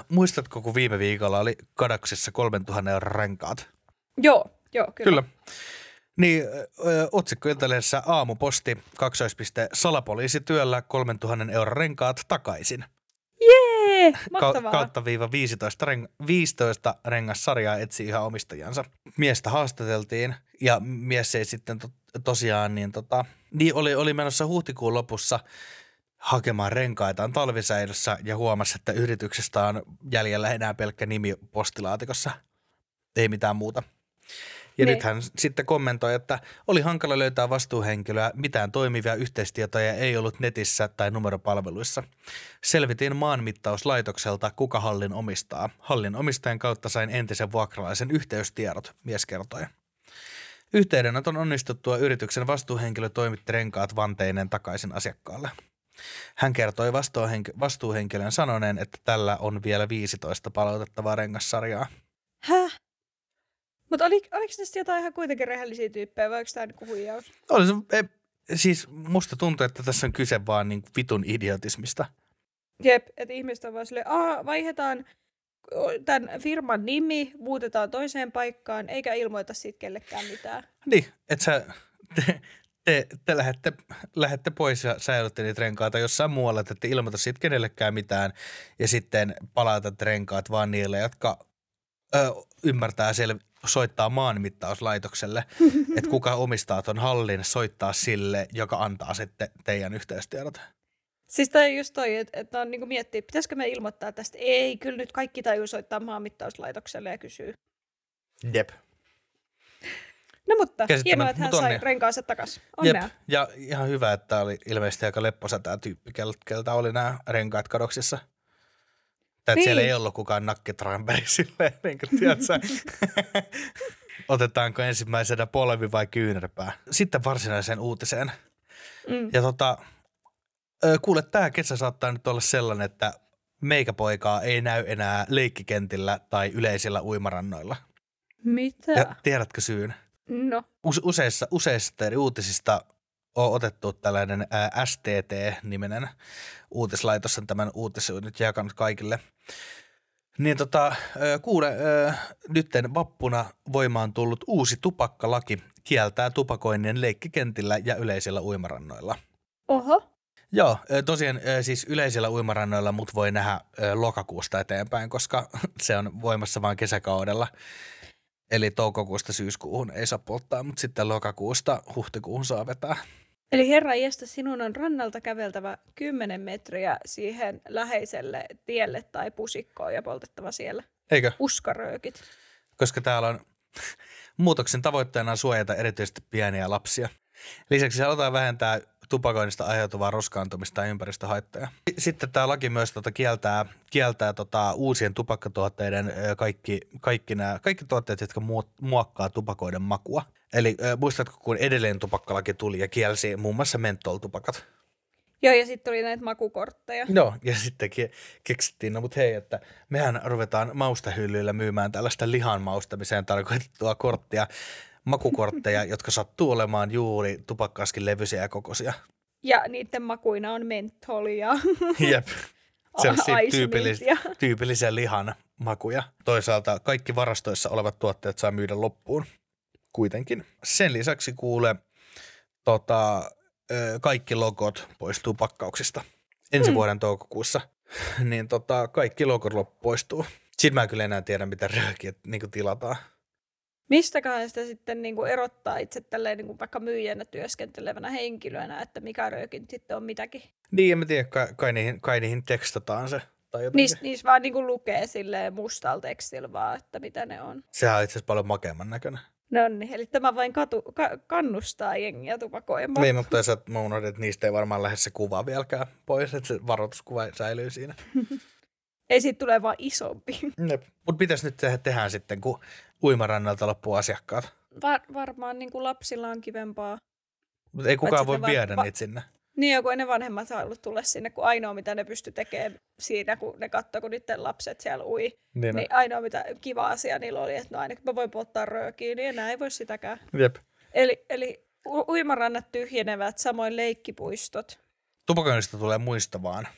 muistatko, kun viime viikolla oli Kadaksissa 3000 euron renkaat? Joo, joo, kyllä. Kyllä. Niin, otsikko Iltalehdessä aamuposti, kaksoispiste, salapoliisityöllä 3000 euron renkaat takaisin. Jee! Ka- mahtavaa. kautta viiva 15, reng- 15 rengassarjaa etsii ihan omistajansa. Miestä haastateltiin ja mies ei sitten to- tosiaan niin, tota, niin oli, oli menossa huhtikuun lopussa hakemaan renkaitaan talvisäilössä ja huomasi, että yrityksestä on jäljellä enää pelkkä nimi postilaatikossa. Ei mitään muuta. Ja Niin. nyt hän sitten kommentoi, että oli hankala löytää vastuuhenkilöä, mitään toimivia yhteistietoja ei ollut netissä tai numeropalveluissa. Selvitin maanmittauslaitokselta, kuka hallin omistaa. Hallin omistajan kautta sain entisen vuokralaisen yhteystiedot, mies kertoi. Yhteydenoton onnistuttua yrityksen vastuuhenkilö toimitti renkaat vanteinen takaisin asiakkaalle. Hän kertoi vastuuhenk- vastuuhenkilön sanoneen, että tällä on vielä 15 palautettavaa rengassarjaa. Häh? Mutta oli, oliko näistä jotain ihan kuitenkin rehellisiä tyyppejä vai onko tämä niinku huijaus? Oli se, e, siis musta tuntuu, että tässä on kyse vaan niin vitun idiotismista. Jep, että ihmiset on vaan silleen, Aa, vaihdetaan tämän firman nimi, muutetaan toiseen paikkaan, eikä ilmoita siitä kellekään mitään. Niin, että sä, te, te, te lähette, lähette pois ja säilytte niitä renkaita jossain muualla, että ette ilmoita siitä kenellekään mitään ja sitten palautat renkaat vaan niille, jotka ö, ymmärtää sel- soittaa maanmittauslaitokselle, että kuka omistaa ton hallin, soittaa sille, joka antaa sitten teidän yhteystiedot. Siis toi just toi, että, että on niinku miettiä, pitäisikö me ilmoittaa tästä. Ei, kyllä nyt kaikki tajuu soittaa maanmittauslaitokselle ja kysyy. Jep. No mutta, hienoa, että hän sai onnea. renkaansa takaisin. Jep. Onnea. Ja ihan hyvä, että oli ilmeisesti aika lepposa tämä tyyppi, kel- keltä oli nämä renkaat kadoksissa. Tai niin. siellä ei ollut kukaan nakkitramperia silleen, niin kuin tiedätkö, otetaanko ensimmäisenä polvi vai kyynärpää. Sitten varsinaiseen uutiseen. Mm. Ja tota, kuule, tämä kesä saattaa nyt olla sellainen, että meikäpoikaa ei näy enää leikkikentillä tai yleisillä uimarannoilla. Mitä? Ja tiedätkö syyn? No, Use- useissa, useista eri uutisista on otettu tällainen ää, STT-niminen uutislaitos on tämän uutisen nyt jakanut kaikille. Niin tota, kuule, nytten vappuna voimaan tullut uusi tupakkalaki kieltää tupakoinnin leikkikentillä ja yleisillä uimarannoilla. oho. Joo, tosiaan siis yleisillä uimarannoilla mut voi nähdä lokakuusta eteenpäin, koska se on voimassa vain kesäkaudella. Eli toukokuusta syyskuuhun ei saa polttaa, mutta sitten lokakuusta huhtikuuhun saa vetää. Eli herra iästä sinun on rannalta käveltävä 10 metriä siihen läheiselle tielle tai pusikkoon ja poltettava siellä Eikö? uskaröökit. Koska täällä on muutoksen tavoitteena on suojata erityisesti pieniä lapsia. Lisäksi halutaan vähentää tupakoinnista aiheutuvaa roskaantumista ja ympäristöhaittoja. Sitten tämä laki myös tota kieltää, kieltää tota uusien tupakkatuotteiden kaikki, kaikki, nämä, kaikki tuotteet, jotka muo- muokkaa tupakoiden makua. Eli muistatko, kun edelleen tupakkalaki tuli ja kielsi muun muassa mentoltupakat? Joo, ja sitten tuli näitä makukortteja. Joo, ja sitten ke- keksittiin, no mutta hei, että mehän ruvetaan maustahyllyillä myymään tällaista lihan maustamiseen tarkoitettua korttia, makukortteja, jotka sattuu olemaan juuri tupakkaskin levyisiä ja kokoisia. Ja niiden makuina on mentholi ja Jep. Sellaisia Ice tyypillis- Mint ja- tyypillisiä lihan makuja. Toisaalta kaikki varastoissa olevat tuotteet saa myydä loppuun kuitenkin. Sen lisäksi kuule, tota, kaikki logot poistuu pakkauksista ensi Hmm. vuoden toukokuussa. niin tota, kaikki logot loppu poistuu. Sitten mä en kyllä enää tiedä, mitä röökiä niin tilataan. Mistäköhän sitä sitten niin kuin erottaa itse tälleen niin kuin vaikka myyjänä työskentelevänä henkilönä, että mikä röökin sitten on mitäkin. Niin, en mä tiedä, kai, kai, niihin, kai niihin tekstataan se. Tai jotenkin. Niissä niis vaan niin kuin lukee silleen mustalla tekstillä vaan, että mitä ne on. Sehän on itse asiassa paljon makeamman näköinen. No niin, eli tämä vain katu, ka, kannustaa jengiä tupakoimaan. Niin, mutta toisaalta mä unohdin, että niistä ei varmaan lähde se kuva vieläkään pois, että se varoituskuva säilyy siinä. Ei siitä tule vaan isompi. Mutta pitäisi nyt tehdä, tehdä sitten, kun uimarannalta loppuu asiakkaat. Var, varmaan niin kuin lapsilla on kivempaa. Mutta ei kukaan voi viedä va- niitä sinne. Niin, joku ne vanhemmat halua tulla sinne, kun ainoa mitä ne pysty tekemään siinä, kun ne katsoi, kun niiden lapset siellä ui. Niin, Niin, no. niin ainoa mitä kiva asia niillä oli, että no ainakin mä voin polttaa röökiä, niin enää ei voi sitäkään. Jep. Eli, eli u- uimarannat tyhjenevät, samoin leikkipuistot. Tupakoinnista tulee muistavaan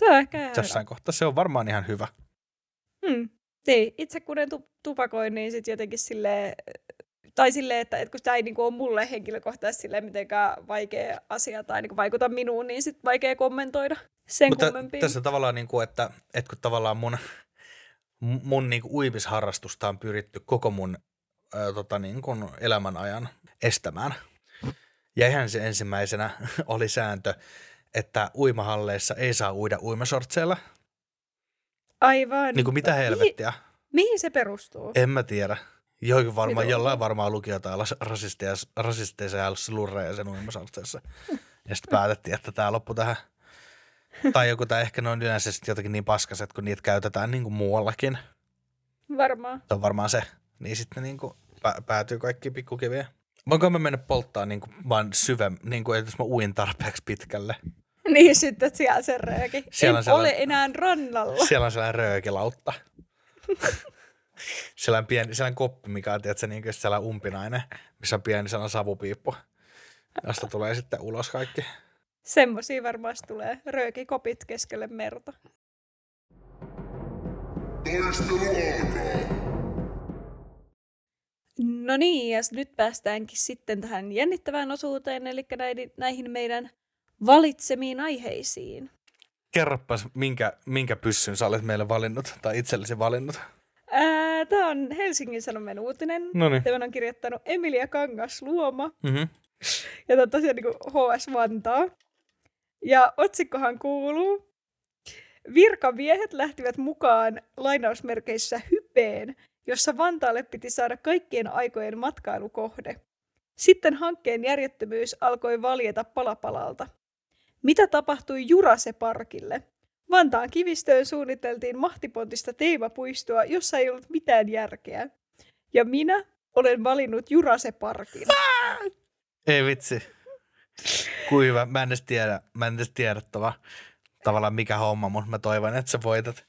Se on ehkä ihan jossain kohtaa. Se on varmaan ihan hyvä. Hmm. Niin, itse kun en tu- tupakoin, niin sitten jotenkin sille Tai silleen, että, että kun tämä ei niin kuin, ole mulle henkilökohtaisesti silleen mitenkään vaikea asia tai niin kuin, vaikuta minuun, niin sitten vaikea kommentoida sen Mutta kummempiin. tässä tavallaan, niin kuin, että, että kun tavallaan mun, mun niin kuin uimisharrastusta on pyritty koko mun ää, tota, niin kuin elämän ajan estämään. Ja ihan se ensimmäisenä oli sääntö, että uimahalleissa ei saa uida uimasortseilla. Aivan. Niin kuin mitä Mihin, helvettiä? mihin se perustuu? En mä tiedä. Jokin varmaan, jollain varmaan luki jotain las- rasisteja, rasisteisia slurreja sen uimasortseissa. Ja sitten päätettiin, että tämä loppu tähän. Tai joku, tai ehkä ne on yleensä jotenkin niin paskaset, kun niitä käytetään niin kuin muuallakin. Varmaan. Se on varmaan se. Niin sitten niin kuin pä- päätyy kaikki pikkukiviä. Voinko mä mennä polttaa niin kuin vaan syvem, niin kuin, että jos mä uin tarpeeksi pitkälle. Niin sitten että siellä se rööki. Siellä on en sellainen- ole enää rannalla. Siellä on sellainen röökilautta. sellainen pieni, sellainen koppi, mikä on tiedätkö, niin kuin sellainen umpinainen, missä on pieni sellainen savupiippu. Josta tulee sitten ulos kaikki. Semmoisia varmaan tulee röökikopit keskelle merta. Taistelu alkaa. No niin, ja nyt päästäänkin sitten tähän jännittävään osuuteen, eli näihin meidän valitsemiin aiheisiin. Kerropas, minkä, minkä pyssyn sä olet meille valinnut, tai itsellesi valinnut. Tämä on Helsingin Sanomien uutinen. Noniin. Tämän on kirjoittanut Emilia Kangas Luoma, Mm-hmm. ja tämä on tosiaan niin HS Vantaa. Ja otsikkohan kuuluu, virkamiehet lähtivät mukaan lainausmerkeissä hypeen, jossa Vantaalle piti saada kaikkien aikojen matkailukohde. Sitten hankkeen järjettömyys alkoi valjeta palapalalta. Mitä tapahtui Jurase-parkille? Vantaan kivistöön suunniteltiin mahtipontista teemapuistoa, jossa ei ollut mitään järkeä. Ja minä olen valinnut Jurase-parkin. Ei vitsi. Kuiva. Mä en edes tiedä, mä en edes tiedä tava, tavallaan mikä homma, mutta mä toivon, että sä voitat.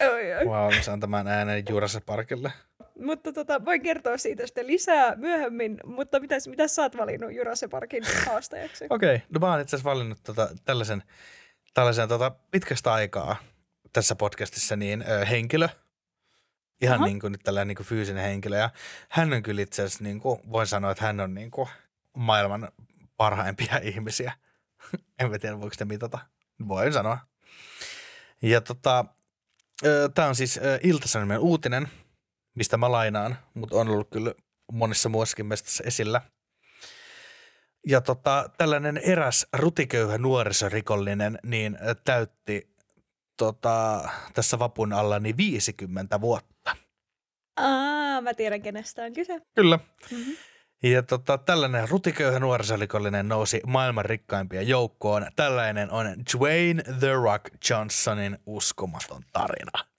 Oi, oi. Wow, mä saan tämän äänen Jurassa Parkille. Mutta tota, voin kertoa siitä sitten lisää myöhemmin, mutta mitäs, mitäs sä oot valinnut Jurassic Parkin haastajaksi? Okei, okay. no mä oon itse asiassa valinnut tota, tällaisen, tällaisen tota, pitkästä aikaa tässä podcastissa niin ö, henkilö. Ihan Aha. niin kuin nyt tällainen niin kuin fyysinen henkilö. Ja hän on kyllä itse asiassa, niin kuin, voin sanoa, että hän on niin kuin maailman parhaimpia ihmisiä. en mä tiedä, voiko sitä mitata. Voin sanoa. Ja tota, tämä on siis Ilta-Sanomien uutinen, mistä mä lainaan, mutta on ollut kyllä monissa muissakin mestassa esillä. Ja tota, tällainen eräs rutiköyhä nuorisorikollinen niin täytti tota, tässä vapun alla niin 50 vuotta. Aa, mä tiedän kenestä on kyse. Kyllä. Mm-hmm. Ja tota, tällainen rutiköyhä nuorisorikollinen nousi maailman rikkaimpien joukkoon. Tällainen on Dwayne The Rock Johnsonin uskomaton tarina.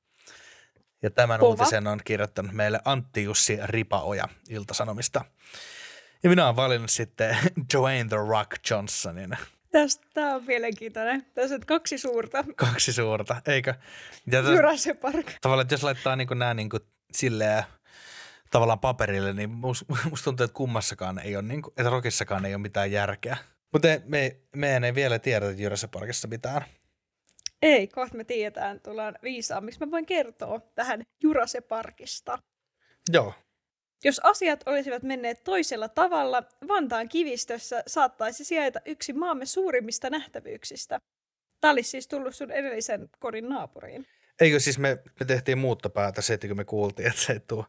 Ja tämän Kova. uutisen on kirjoittanut meille Antti Jussi Ripaoja Iltasanomista. Ja minä olen valinnut sitten Dwayne The Rock Johnsonin. Tästä on mielenkiintoinen. Tässä on kaksi suurta. Kaksi suurta, eikö? Ja täs- Jurassic Park. tavallaan, että jos laittaa niin nämä niin silleen tavallaan paperille, niin musta must tuntuu, että kummassakaan ei ole, niin kuin, että Rockissakaan ei ole mitään järkeä. Mutta me, meidän ei vielä tiedetä Jurassic Parkissa mitään. Ei, kohta me tiedetään, tullaan viisaammiksi. Mä voin kertoa tähän Jurassic Parkista. Joo. Jos asiat olisivat menneet toisella tavalla, Vantaan kivistössä saattaisi sijaita yksi maamme suurimmista nähtävyyksistä. Tämä olisi siis tullut sun edellisen kodin naapuriin. Eikö siis me, me tehtiin muuttopäätös heti, kun me kuultiin, että se ei tule.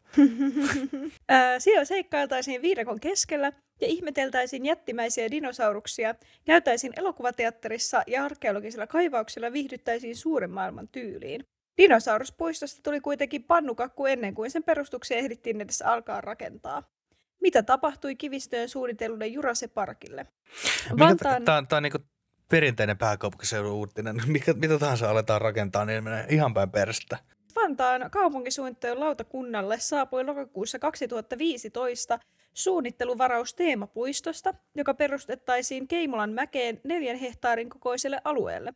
Siellä seikkailtaisiin viidakon keskellä ja ihmeteltäisiin jättimäisiä dinosauruksia, käytäisiin elokuvateatterissa ja arkeologisilla kaivauksilla viihdyttäisiin suuren maailman tyyliin. Dinosauruspuistosta tuli kuitenkin pannukakku ennen kuin sen perustuksia ehdittiin edes alkaa rakentaa. Mitä tapahtui kivistöön suunnitellulle Jurassic Parkille? Vantaan... Tämä on, tää on niin perinteinen pääkaupunkiseudun uutinen. Mikä, mitä tahansa aletaan rakentaa, niin menee ihan päin perästä. Vantaan kaupunkisuunnittelun lautakunnalle saapui lokakuussa 2015 suunnitteluvaraus teemapuistosta, joka perustettaisiin Keimolan mäkeen neljän hehtaarin kokoiselle alueelle.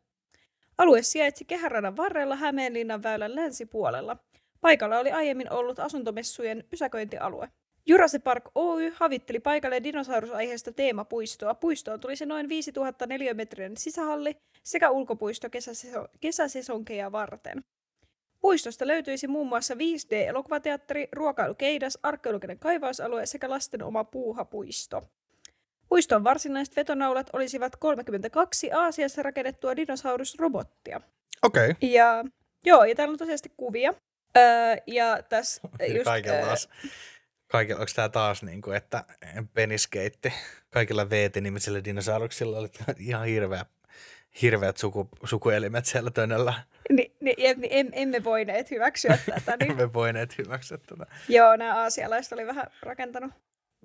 Alue sijaitsi Kehäradan varrella Hämeenlinnan väylän länsipuolella. Paikalla oli aiemmin ollut asuntomessujen pysäköintialue. Jurassic Park Oy havitteli paikalle dinosaurusaiheesta teemapuistoa. Puistoon tuli se noin 5000 neliömetrinen sisähalli sekä ulkopuisto kesäseso- kesäsesonkeja varten. Puistosta löytyisi muun muassa 5D-elokuvateatteri, ruokailukeidas, arkeologinen kaivausalue sekä lasten oma puuhapuisto. Puiston varsinaiset vetonaulat olisivat 32 Aasiassa rakennettua dinosaurusrobottia. Okei. Okay. Ja joo, ja täällä on tosiaan kuvia. Öö, ja tässä just, öö. Kaikilla, onko tämä taas niin kuin, että peniskeitti kaikilla VT-nimisillä dinosauruksilla oli ihan hirveä, hirveät suku, sukuelimet siellä tönöllä. Niin, jep, niin em, emme voineet hyväksyä tätä. Niin. Emme voineet hyväksyä tätä. Joo, nämä aasialaiset oli vähän rakentanut.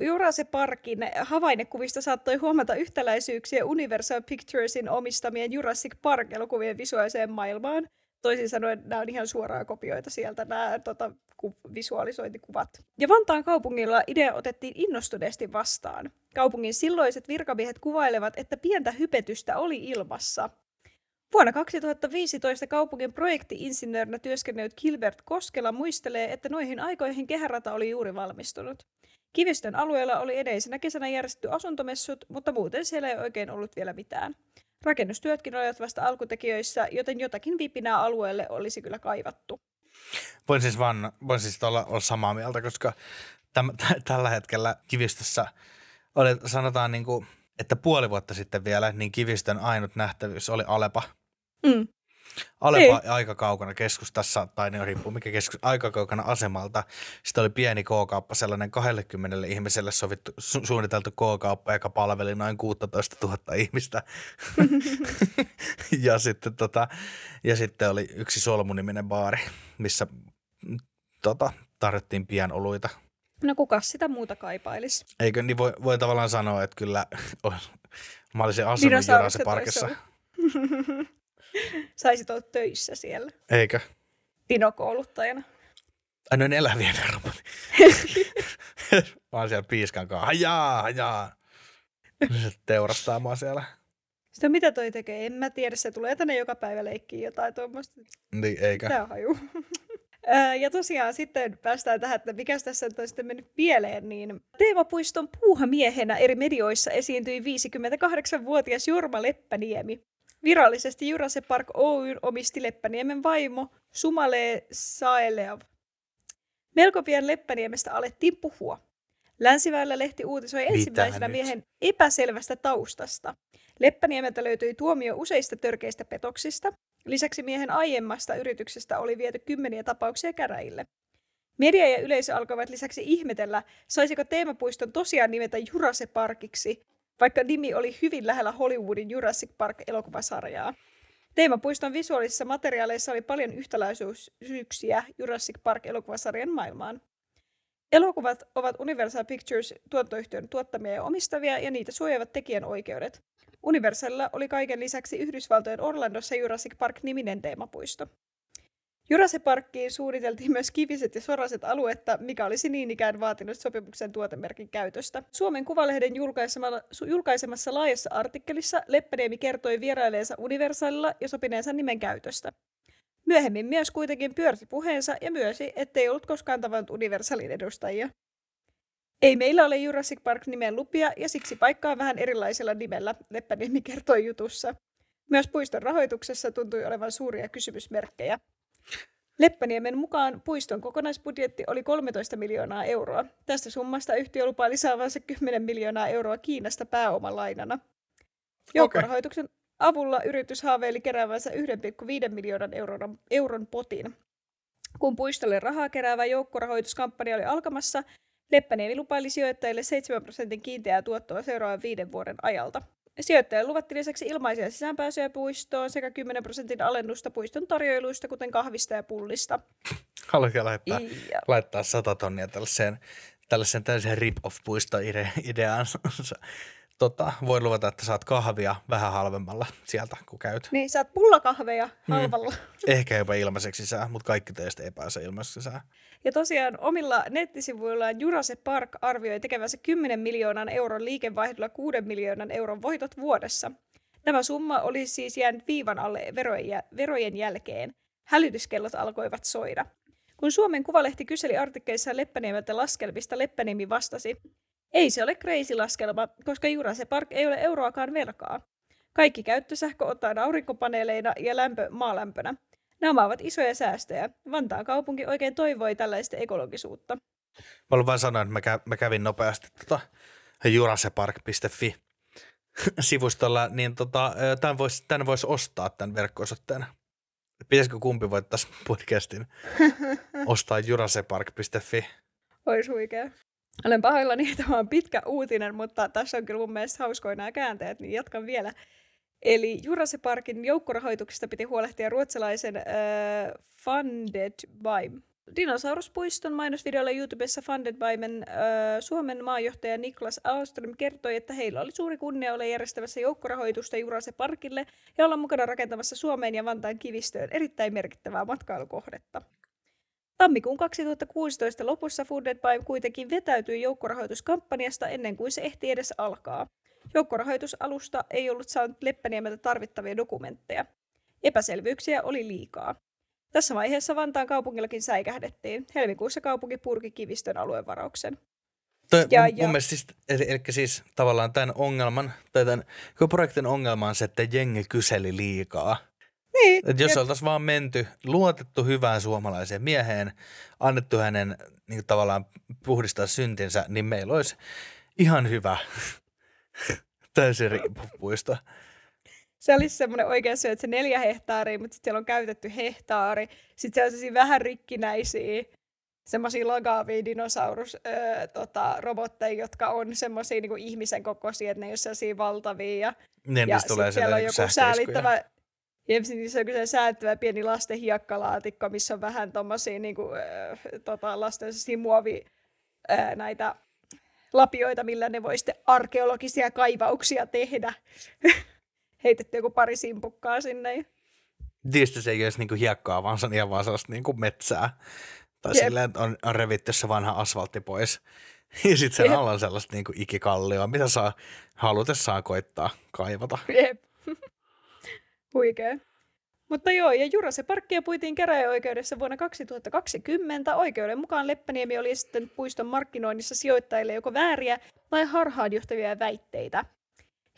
Jurassic Parkin havainnekuvista saattoi huomata yhtäläisyyksiä Universal Picturesin omistamien Jurassic Park-elokuvien visuaaliseen maailmaan. Toisin sanoen nämä on ihan suoraa kopioita sieltä, nämä tota, visualisointikuvat. Ja Vantaan kaupungilla idea otettiin innostuneesti vastaan. Kaupungin silloiset virkamiehet kuvailevat, että pientä hypetystä oli ilmassa. Vuonna 2015 kaupungin projektiinsinöörinä työskennellyt Gilbert Koskela muistelee, että noihin aikoihin kehärata oli juuri valmistunut. Kivistön alueella oli edellisenä kesänä järjestetty asuntomessut, mutta muuten siellä ei oikein ollut vielä mitään. Rakennustyötkin olivat vasta alkutekijöissä, joten jotakin vipinää alueelle olisi kyllä kaivattu. Voin siis, vaan, voin siis olla, olla samaa mieltä, koska täm, t- tällä hetkellä kivistössä oli, sanotaan niin kuin, että puoli vuotta sitten vielä, niin kivistön ainut nähtävyys oli Alepa. Mm. Alepa aika kaukana keskustassa, tai ne riippuu mikä keskus, aika kaukana asemalta. Sitten oli pieni K-kauppa, sellainen 20 ihmiselle sovittu, su- suunniteltu K-kauppa, joka palveli noin 16 000 ihmistä. ja, sitten, tota, ja sitten oli yksi Solmuniminen baari, missä mm, tota, tarjottiin pienoluita. No kuka sitä muuta kaipailisi? Eikö, niin voi, voi tavallaan sanoa, että kyllä on, mä olisin asunut Jurassic Parkissa. Saisit olla töissä siellä Eikö? dinokouluttajana. Ai noin elävien robotit. mä oon siellä piiskan kanssa. Hajaa, hajaa. Se teurastaa mua siellä. Sitten mitä toi tekee? En mä tiedä, se tulee tänne joka päivä leikkiin jotain tuommoista. Niin, eikä. Tää haju. Ja tosiaan sitten päästään tähän, että mikä tässä on sitten mennyt pieleen, niin Teemapuiston puuhamiehenä eri medioissa esiintyi 58-vuotias Jorma Leppäniemi. Virallisesti Jurassic Park Oyn omisti Leppäniemen vaimo Sumale Saelev. Melko pian Leppäniemestä alettiin puhua. Länsiväylä lehti uutisoi Mitä ensimmäisenä nyt? miehen epäselvästä taustasta. Leppäniemeltä löytyi tuomio useista törkeistä petoksista. Lisäksi miehen aiemmasta yrityksestä oli viety kymmeniä tapauksia käräjille. Media ja yleisö alkoivat lisäksi ihmetellä, saisiko teemapuiston tosiaan nimetä Jurassic Parkiksi, vaikka nimi oli hyvin lähellä Hollywoodin Jurassic Park-elokuvasarjaa. Teemapuiston visuaalisissa materiaaleissa oli paljon yhtäläisyyksiä Jurassic Park-elokuvasarjan maailmaan. Elokuvat ovat Universal Pictures tuotantoyhtiön tuottamia ja omistavia, ja niitä suojaavat tekijänoikeudet. Universalilla oli kaiken lisäksi Yhdysvaltojen Orlandossa Jurassic Park-niminen teemapuisto. Jurassic Parkkiin suunniteltiin myös kiviset ja soraset aluetta, mikä olisi niin ikään vaatinut sopimuksen tuotemerkin käytöstä. Suomen Kuvalehden julkaisemassa laajassa artikkelissa Leppäniemi kertoi vieraileensa Universalilla ja sopineensa nimen käytöstä. Myöhemmin myös kuitenkin pyörsi puheensa ja myönsi, ettei ollut koskaan tavannut Universalin edustajia. Ei meillä ole Jurassic Park-nimen lupia ja siksi paikkaa on vähän erilaisella nimellä, Leppäniemi kertoi jutussa. Myös puiston rahoituksessa tuntui olevan suuria kysymysmerkkejä. Leppäniemen mukaan puiston kokonaisbudjetti oli 13 miljoonaa euroa. Tästä summasta yhtiö lupaa lisäävänsä 10 miljoonaa euroa Kiinasta pääomalainana. Joukkorahoituksen avulla yritys haaveili keräävänsä 1,5 miljoonan euron, euron potin. Kun puistolle rahaa keräävä joukkorahoituskampanja oli alkamassa, Leppäniemi lupaili sijoittajille 7 prosentin kiinteää tuottoa seuraavan viiden vuoden ajalta. Sijoittajille luvattiin lisäksi ilmaisia sisäänpääsyjä puistoon sekä 10 prosentin alennusta puiston tarjoiluista, kuten kahvista ja pullista. Haluatko laittaa, Ja, laittaa 100 tonnia tällaiseen, tällaiseen täysin rip-off-puisto-ideaan? Tota, voin luvata, että saat kahvia vähän halvemmalla sieltä, kun käyt. niin, saat pullakahveja halvalla. Ehkä jopa ilmaiseksi sisään, mutta kaikki teistä ei pääse ilmaiseksi sisään. Ja tosiaan omilla nettisivuillaan Jurassic Park arvioi tekevänsä 10 miljoonan euron liikevaihdolla 6 miljoonan euron voitot vuodessa. Tämä summa oli siis jäänyt viivan alle verojen, jä- verojen jälkeen. Hälytyskellot alkoivat soida. Kun Suomen Kuvalehti kyseli artikkeissaan Leppäniemeltä laskelmista, Leppäniemi vastasi, ei se ole crazy laskelma, koska Jurassic Park ei ole euroakaan velkaa. Kaikki käyttösähkö otetaan aurinkopaneeleina ja lämpö maalämpönä. Ne omaavat isoja säästöjä. Vantaan kaupunki oikein toivoi tällaista ekologisuutta. Mä haluan vain sanoa, että mä, kä- mä kävin nopeasti tota jurasepark.fi sivustolla, niin tota, tämän voisi tämän vois ostaa tämän verkko-osoitteena. Pitäisikö kumpi voittaisi podcastin ostaa jurasepark.fi? Ois huikea. Olen pahoillani, tämä on pitkä uutinen, mutta tässä on kyllä mun mielestä hauskoja nämä käänteet, niin jatkan vielä. Eli Jurassic Parkin joukkorahoituksesta piti huolehtia ruotsalaisen äh, Funded by Dinosauruspuiston mainosvideolla YouTubessa Funded Bymen äh, Suomen maajohtaja Niklas Auström kertoi, että heillä oli suuri kunnia olla järjestämässä joukkorahoitusta Jurassic Parkille ja olla mukana rakentamassa Suomeen ja Vantaan kivistöön erittäin merkittävää matkailukohdetta. Tammikuun 2016 lopussa Funded by kuitenkin vetäytyi joukkorahoituskampanjasta ennen kuin se ehti edes alkaa. Joukkorahoitusalusta ei ollut saanut Leppäniemeltä tarvittavia dokumentteja. Epäselvyyksiä oli liikaa. Tässä vaiheessa Vantaan kaupungillakin säikähdettiin. Helmikuussa kaupunki purki kivistön aluevarauksen. Toi, Ja- mun, ja- mun mielestä siis, eli, eli siis tavallaan tämän ongelman, tai tämän koko projektin ongelma on se, että jengi kyseli liikaa. Niin, Et jos oltaisiin vaan menty, luotettu hyvään suomalaiseen mieheen, annettu hänen niin tavallaan puhdistaa syntinsä, niin meillä olisi ihan hyvä täysin riippupuisto. se olisi semmoinen oikeassa, että se neljä hehtaaria, mutta sitten siellä on käytetty hehtaari. Sitten siellä on vähän rikkinäisiä, semmoisia lagaavia dinosaurus öö, tota, robotteja, jotka on semmoisia niin ihmisen kokoisia, että ne ei ole sellaisia valtavia. Ja, Niin, ja sitten siellä on joku sähköiskuja. Säälittävä, Jep, sit niissä on sellainen säälittävä pieni lasten hiekkalaatikko, missä on vähän tommosia niin kuin, äh, tota, lasten muovi äh, näitä lapioita, millä ne voi sitten arkeologisia kaivauksia tehdä. Heitetty joku pari simpukkaa sinne. Niistä se ei olisi niinku hiekkaa, vaan se on ihan vaan sellaista niinku metsää. Tai Jep. silleen, että on, on revitty se vanha asfaltti pois. Ja sitten sen Jep. alla on sellaista niinku ikikallioa, mitä saa halutessaan koittaa kaivata. Jep. Huikea. Mutta joo, ja Jurasen parkkia puitiin käräjäoikeudessa vuonna 2020. Oikeuden mukaan Leppäniemi oli sitten puiston markkinoinnissa sijoittajille joko vääriä tai harhaanjohtavia väitteitä.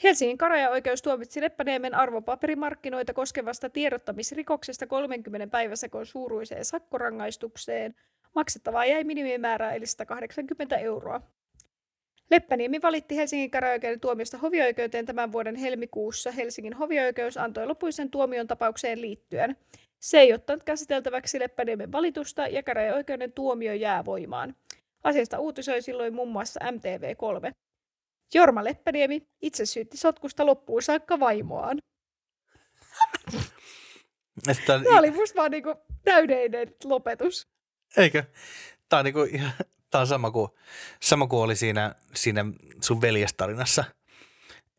Helsingin käräjäoikeus tuomitsi Leppäniemen arvopaperimarkkinoita koskevasta tiedottamisrikoksesta 30 päiväsakon suuruiseen sakkorangaistukseen. Maksettavaa jäi minimimäärää eli 180 euroa. Leppäniemi valitti Helsingin käräjäoikeuden tuomiosta hovioikeuteen tämän vuoden helmikuussa. Helsingin hovioikeus antoi lopuisen tuomion tapaukseen liittyen. Se ei ottanut käsiteltäväksi Leppäniemen valitusta ja käräjäoikeuden tuomio jää voimaan. Asiasta uutisoi silloin muun muassa MTV3. Jorma Leppäniemi itse syytti sotkusta loppuun saakka vaimoaan. Tämä oli musta vaan niinku täydellinen lopetus. Eikö? Tämä on, niinku, ihan- tää on sama, kuin, sama kuin oli siinä, siinä sun veljestarinassa.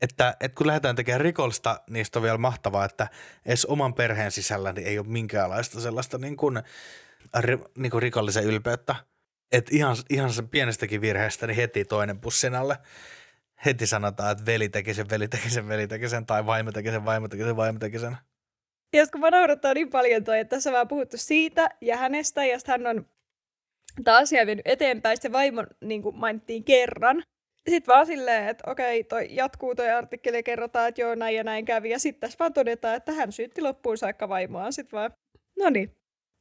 Että, että kun lähdetään tekemään rikollista, niistä on vielä mahtavaa, että edes oman perheen sisällä niin ei ole minkäänlaista sellaista niin kuin, niin kuin rikollisen ylpeyttä. Että ihan, ihan sen pienestäkin virheestä niin heti toinen pussin alle. Heti sanotaan, että veli teki sen, veli teki sen, veli teki sen, tai vaimo teki sen, vaimo teki sen, vaimo teki sen. Ja kun mä naurattaa niin paljon toi, että tässä on vaan puhuttu siitä ja hänestä, ja hän on tämä asia vienyt eteenpäin, sitten vaimo niin kuin mainittiin kerran. Sitten vaan silleen, että okei, toi jatkuu toi artikkeli ja kerrotaan, että joo, näin ja näin kävi. Ja sitten tässä vaan todetaan, että hän syytti loppuun saakka vaimoaan. Sitten vaan, no niin.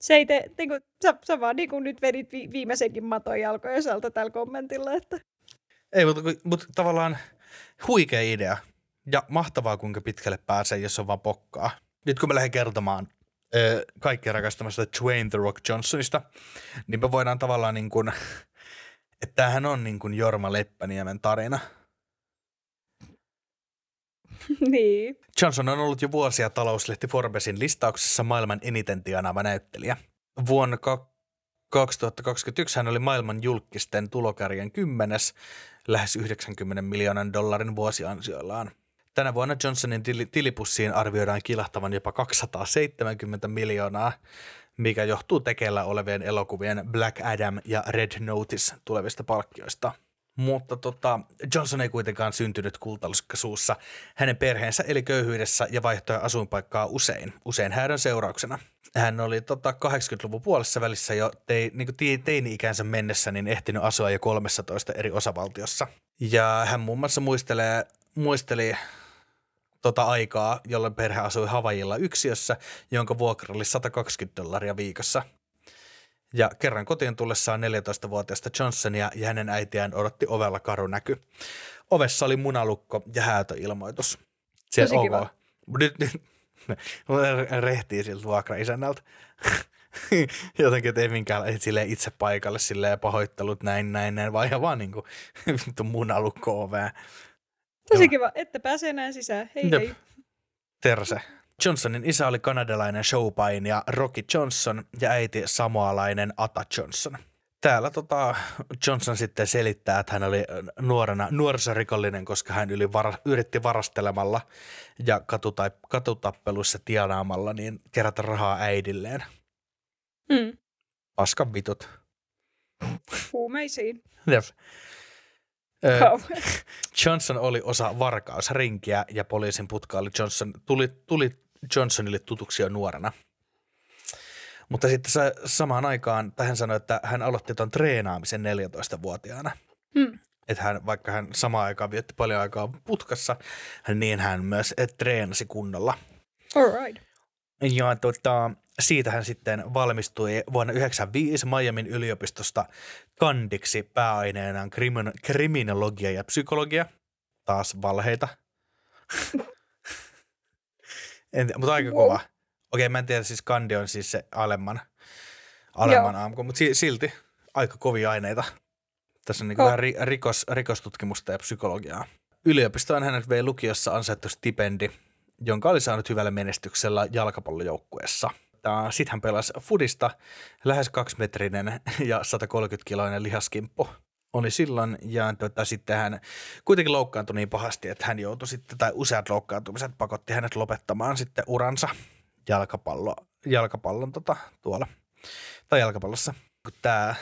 Se ei te, niin kuin, sä, sä vaan niin kuin nyt vedit vi- viimeisenkin maton jalkojen salta tällä kommentilla, että Ei, mutta, mutta tavallaan huikea idea. Ja mahtavaa, kuinka pitkälle pääsee, jos on vaan pokkaa. Nyt kun me lähden kertomaan ö, kaikki rakastamasta Dwayne The Rock Johnsonista, niin me voidaan tavallaan niin kuin, että tämähän on niin kuin Jorma Leppäniemen tarina. niin. Johnson on ollut jo vuosia talouslehti Forbesin listauksessa maailman eniten tienaava näyttelijä. Vuonna ka- 2021 hän oli maailman julkisten tulokärjen kymmenes lähes 90 miljoonan dollarin vuosiansioillaan. Tänä vuonna Johnsonin tili- tilipussiin arvioidaan kilahtavan jopa 270 miljoonaa, mikä johtuu tekeillä olevien elokuvien Black Adam ja Red Notice tulevista palkkioista. Mutta tota, Johnson ei kuitenkaan syntynyt kultaluskasuussa. Hänen perheensä eli köyhyydessä ja vaihtoi asuinpaikkaa usein, usein häädön seurauksena. Hän oli tota, 80-luvun puolessa välissä jo tei, niin teini-ikänsä mennessä niin ehtinyt asua jo 13 eri osavaltiossa. Ja hän muun muassa muistelee, muisteli tota aikaa, jolloin perhe asui Havajilla yksiössä, jonka vuokra oli 120 dollaria viikossa. Ja kerran kotiin tullessaan 14-vuotiaasta Johnsonia ja hänen äitiään odotti ovella karunäky. Ovessa oli munalukko ja häätöilmoitus. Se Tosi ok. kiva. Nyt, nyt rehtii siltä vuokraisännältä. Jotenkin, että ei minkään et silleen itse paikalle silleen pahoittelut näin, näin, näin, vaan ihan vaan niinku vittu munalukko oveen. Tosi Joo. kiva, että pääsee näin sisään. Hei Jep. hei. Terse. Johnsonin isä oli kanadalainen showpainija Rocky Johnson ja äiti samoalainen Ata Johnson. Täällä tota, Johnson sitten selittää, että hän oli nuorena nuorisorikollinen, koska hän yli vara, yritti varastelemalla ja katutai, katutappeluissa tienaamalla niin kerätä rahaa äidilleen. Mm. Paskan vitut. Huumeisiin. Jep. Johnson oli osa varkausrinkiä ja poliisin putkaali Johnson tuli, tuli Johnsonille tutuksi jo nuorena. Mutta sitten se samaan aikaan, tai hän sanoi, että hän aloitti tuon treenaamisen 14-vuotiaana. Mm. Että hän, vaikka hän samaan aikaan vietti paljon aikaa putkassa, niin hän myös treenasi kunnolla. All right. Ja tota, siitä hän sitten valmistui vuonna 1995 Miamin yliopistosta kandiksi pääaineenaan krimin- kriminologia ja psykologia. Taas valheita. en tiedä, mutta aika kova. Okei, mä en tiedä, siis kandi on siis se alemman, alemman AMK, mutta si- silti aika kovia aineita. Tässä on niin Oh. vähän ri- rikos, rikostutkimusta ja psykologiaa. Yliopistoon hänet vei lukiossa ansaittu stipendi, jonka oli saanut hyvällä menestyksellä jalkapallojoukkueessa. Sitten hän pelasi fudista lähes kaksimetrinen ja 130-kiloinen lihaskimppu oli silloin, ja tota, sitten hän kuitenkin loukkaantui niin pahasti, että hän joutui sitten, tai useat loukkaantumiset pakotti hänet lopettamaan sitten uransa jalkapallo, jalkapallon tota, tuolla, tai jalkapallossa. Kun tämä,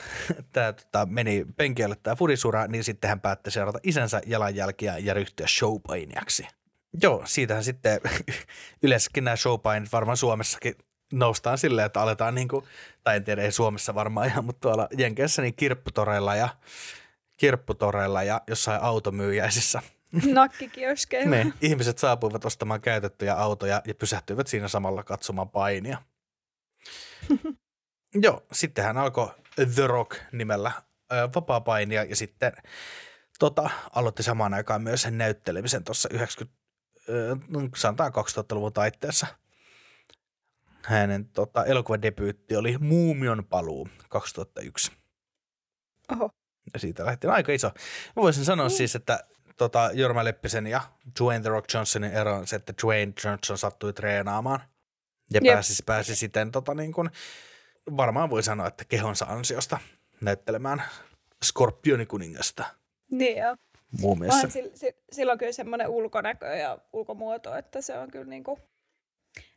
tämä tota, meni penkiölle tämä fudisura, niin sitten hän päätti seurata isänsä jalanjälkiä ja ryhtyä showpainiaksi. Joo, siitähän sitten yleensäkin nämä showpainit varmaan Suomessakin noustaan silleen, että aletaan niin kuin, tai en tiedä, ei Suomessa varmaan ihan, mutta tuolla Jenkeissä niin kirpputoreilla ja, kirpputoreilla ja jossain automyyjäisissä. Nakkikioskeilla. Ne ihmiset saapuivat ostamaan käytettyjä autoja ja pysähtyivät siinä samalla katsomaan painia. Joo, sitten hän alkoi The Rock nimellä ö, vapaa-painia ja sitten tota, aloitti samaan aikaan myös sen näyttelemisen tuossa 90, ö, sanotaan 2000-luvun taitteessa. Hänen tota, elokuvadebyytti oli Muumion paluu 2001. Oho. Ja siitä lähtien aika iso. Mä voisin sanoa Mm. siis, että tota, Jorma Leppisen ja Dwayne The Rock Johnsonin ero on se, että Dwayne Johnson sattui treenaamaan. Ja Jep. pääsi, pääsi siten tota, niin kuin, varmaan voi sanoa, että kehonsa ansiosta näyttelemään Skorpioonikuningasta Niin joo. Muumiassa. Vaan sillä, sillä on kyllä semmoinen ulkonäkö ja ulkomuoto, että se on kyllä niinku...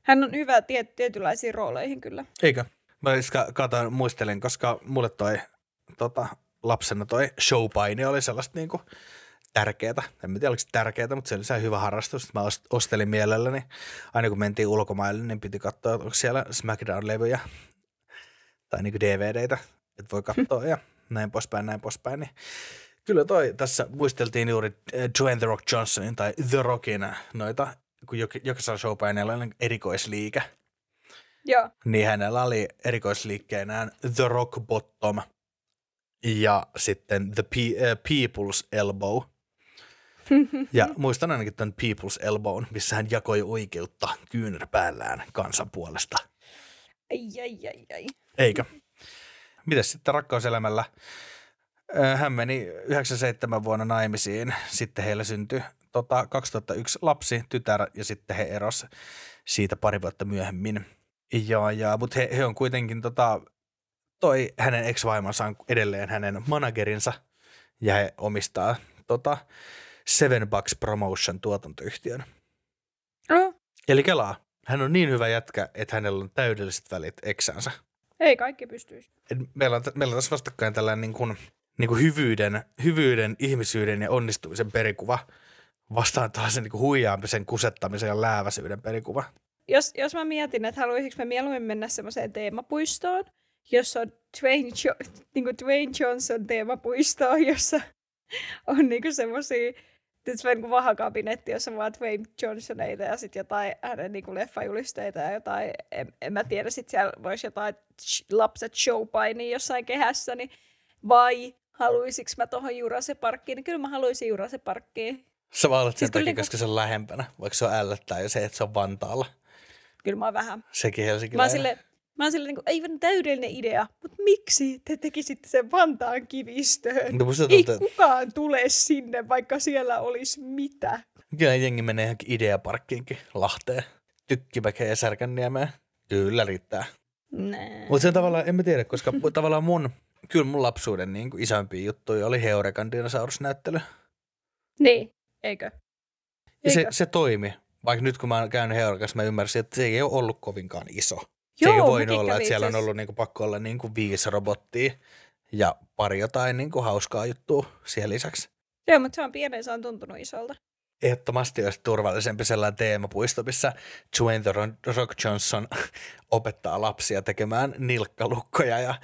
Hän on hyvä tiet, tietynlaisiin rooleihin kyllä. Eikö? Mä ka- katoin, muistelin, koska mulle toi tota, lapsena toi showpaini oli sellaista niinku tärkeätä. En tiedä, oliko se tärkeätä, mutta se oli se hyvä harrastus. Mä ost- ostelin mielelläni. Aina kun mentiin ulkomaille, niin piti katsoa, onko siellä SmackDown-levyjä tai niinku DVDitä, että voi katsoa ja näin poispäin, näin poispäin. Niin kyllä toi, tässä muisteltiin juuri eh, Dwayne The Rock Johnsonin tai The Rockin noita, kun jok- jokaisella showpaineella on erikoisliike Joo. niin hänellä oli erikoisliikkeenään The Rock Bottom ja sitten The Pe- äh, People's Elbow. Ja muistan ainakin tämän People's Elbow, missä hän jakoi oikeutta kyynärpäällään kansan puolesta. ai, ai, ai, ai. Eikö? Mitäs sitten rakkauselämällä? Hän meni 97 vuonna naimisiin, sitten heillä syntyi tota, 2001 lapsi, tytär ja sitten he eros siitä pari vuotta myöhemmin. Ja, ja, mutta he, he on kuitenkin, tota, toi hänen ex-vaimonsa on edelleen hänen managerinsa ja he omistaa tota, Seven Bucks Promotion tuotantoyhtiön. Oh, Eli kelaa, hän on niin hyvä jätkä, että hänellä on täydelliset välit eksänsä. ei kaikki pystyisi. Et meillä, on, meillä on tässä vastakkain tällainen niin kuin, niin kuin hyvyyden, hyvyyden, ihmisyyden ja onnistumisen perikuva vastaan tällaisen niin huijaamisen, kusettamisen ja lääväisyyden perikuva. Jos, jos mä mietin, että haluaisinko mä mieluummin mennä semmoiseen teemapuistoon, jossa on Dwayne, jo- niin kuin Dwayne Johnson teemapuistoon, jossa on niin semmoisia Sitten niin vahakabinetti, jossa on vaan Dwayne Johnsoneita ja sitten jotain hänen niin kuin leffajulisteita ja jotain, en, en mä tiedä, sitten siellä voisi jotain lapset showpainia jossain kehässä, niin vai haluaisinko mä tuohon Jurassic Parkkiin, niin kyllä mä haluaisin Jurassic Parkkiin. Sä vaan olet sen Siis takia, niinku- koska se on lähempänä, vaikka se on ällöttää jo se, että se on Vantaalla. Kyllä mä oon vähän. Sekin Helsinki. Mä oon sille, mä oon sille niin kuin, aivan täydellinen idea, mutta miksi te tekisitte sen Vantaan kivistöön? No, musta Ei tuntuu, että kukaan tule sinne, vaikka siellä olisi mitä. kyllä jengi menee johonkin ideaparkkiinkin Lahteen. Tykkimäkeen ja Särkänniemeen. Kyllä riittää. Mutta se on tavallaan, en mä tiedä, koska tavallaan mun, kyllä mun lapsuuden niin kuin isoimpia juttuja oli Heurekan dinosaurusnäyttely. Niin, eikö? Ja se, Eikö? se toimi. Vaikka nyt kun mä oon käynyt Heurekassa, mä ymmärsin, että se ei ole ollut kovinkaan iso. se Joo, ei ole voinut mäkin olla, että siellä on itse ollut niinku pakko olla niinku viisi robottia ja pari jotain niinku hauskaa juttua siihen lisäksi. Joo, mutta se on pienen, se on tuntunut isolta. Ehdottomasti olisi turvallisempi sellainen teemapuisto, missä Dwayne The Rock Johnson opettaa lapsia tekemään nilkkalukkoja ja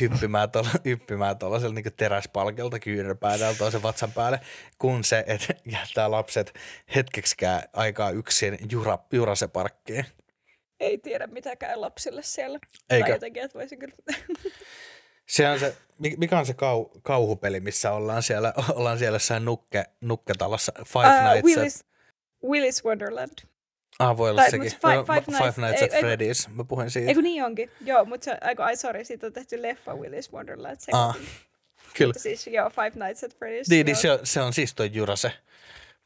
hyppimään tuolla, hyppimään tuollaisella niin teräspalkelta kyynärpäädältä toisen vatsan päälle, kun se, että jättää lapset hetkeksikään aikaa yksin jura, Juraseparkkiin. Ei tiedä mitä käy lapsille siellä. Eikö? Tai jotenkin, että voisin kyllä. Se on se, mikä on se kau, kauhupeli, missä ollaan siellä, ollaan siellä jossain nukke, nukketalossa Five Uh, Nights at, Willis, Willis Wonderland. ah, voi olla tai- sekin. No, Five Five Nights- Nights ei- at ei- Freddy's, mä puhuin siitä. Eikö niin onkin? Joo, mutta se, aiku, ai sorry, siitä on tehty leffa Willis Wonderland. Se, Ah, kyllä. Mutta siis joo, Five Nights at Freddy's. Niin, niin se, on, se on siis toi Jurase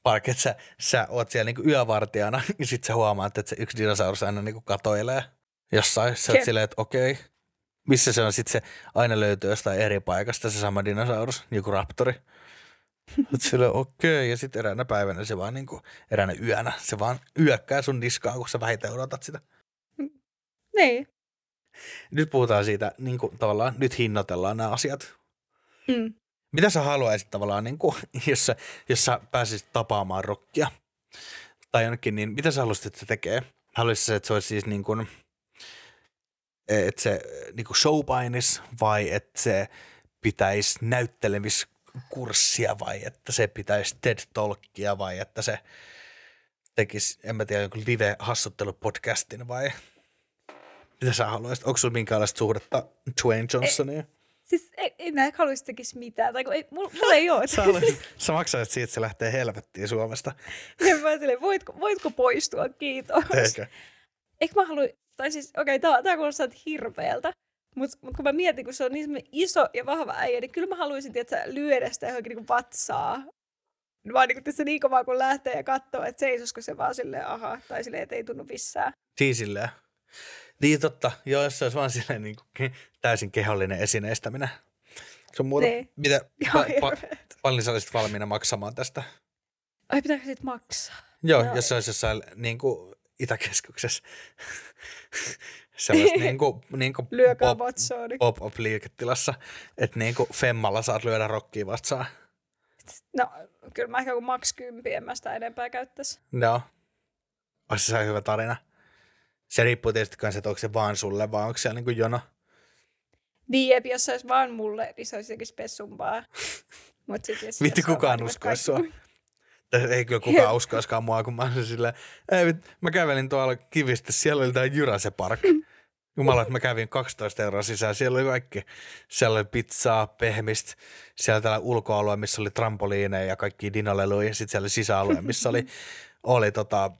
Park, että sä, sä oot siellä niinku yövartijana ja sit sä huomaat, että se yksi dinosaurus aina niinku katoilee jossain. Sä oot silleen, että okei, missä se on sit se aina löytyy jostain eri paikasta se sama dinosaurus, joku raptori. Oot silleen, okei, ja sitten eräänä päivänä se vaan niinku, eräänä yönä, se vaan yökkää sun niskaan, kun sä vähiten odotat sitä. Niin. Nyt puhutaan siitä, niinku, tavallaan, nyt hinnoitellaan nämä asiat. Mm. Mitä sä haluaisit tavallaan, niin kuin, jos, sä, jos sä pääsisit tapaamaan rockia tai jonnekin, niin mitä sä haluaisit, että se tekee? Haluaisit, että se olisi siis niin kuin, että se niin kuin showpainis vai että se pitäisi näyttelemiskurssia vai että se pitäisi TED Talkia vai että se tekisi, en mä tiedä, jonkun live-hassuttelupodcastin vai mitä sä haluaisit? Onko sulla minkäänlaista suhdetta Dwayne Johnsoniin? Siis ei, ei näin haluaisi tekisi mitään. Tai kun ei, mulla, mulla ei ole. Sä, haluaisit, sä maksaisit siitä, että se lähtee helvettiin Suomesta. Ja mä silleen, voitko, voitko poistua, kiitos. Eikö? Eikö mä halua, tai siis, okei, okay, tää, tää kuulostaa hirveältä, mutta mut kun mä mietin, kun se on niin iso ja vahva äijä, niin kyllä mä haluaisin, tietää lyödä sitä johonkin niin vatsaa. Vaan niin tässä niin kovaa, kun lähtee ja katsoo, että seisosko se vaan silleen, aha, tai silleen, että ei tunnu missään. Siis silleen. Niin totta. Joo, jos se olisi vaan silleen niin kuin täysin kehollinen esineistäminen. Se on muuta. Niin. Mitä, pa, pa, paljon sä olisit valmiina maksamaan tästä? Ai, pitääkö sit maksaa? Joo, No, jos se olisi jossain niin kuin Itäkeskuksessa. Sellaista niin kuin, niin kuin Lyökää pop, vatsaa. Niin. pop-up liiketilassa, että niin kuin Femmalla saat lyödä rokkiin vastaan. No, kyllä mä ehkä kun maks kympi, en mä sitä enempää käyttäisi. Joo. Olisi se hyvä tarina. Se riippuu tietysti kanssa, että onko se vaan sulle vai onko siellä niin kuin jono. Niin, jep, jos se olisi vaan mulle, niin se olisi jotenkin spessumpaa. Mut sit, jos, kukaan uskoisi sua. Tai ei kyllä kukaan uskoiskaan mua, kun mä olisin silleen, ei, mä kävelin tuolla kivistä, siellä oli tää Jurase Park. Jumala, että mä kävin 12 euroa sisään, siellä oli kaikki. Siellä oli pizzaa, pehmistä, siellä tällä ulkoalue, missä oli trampoliineja ja kaikki dinoleluja, ja sitten siellä oli sisäalue, missä oli, oli tota,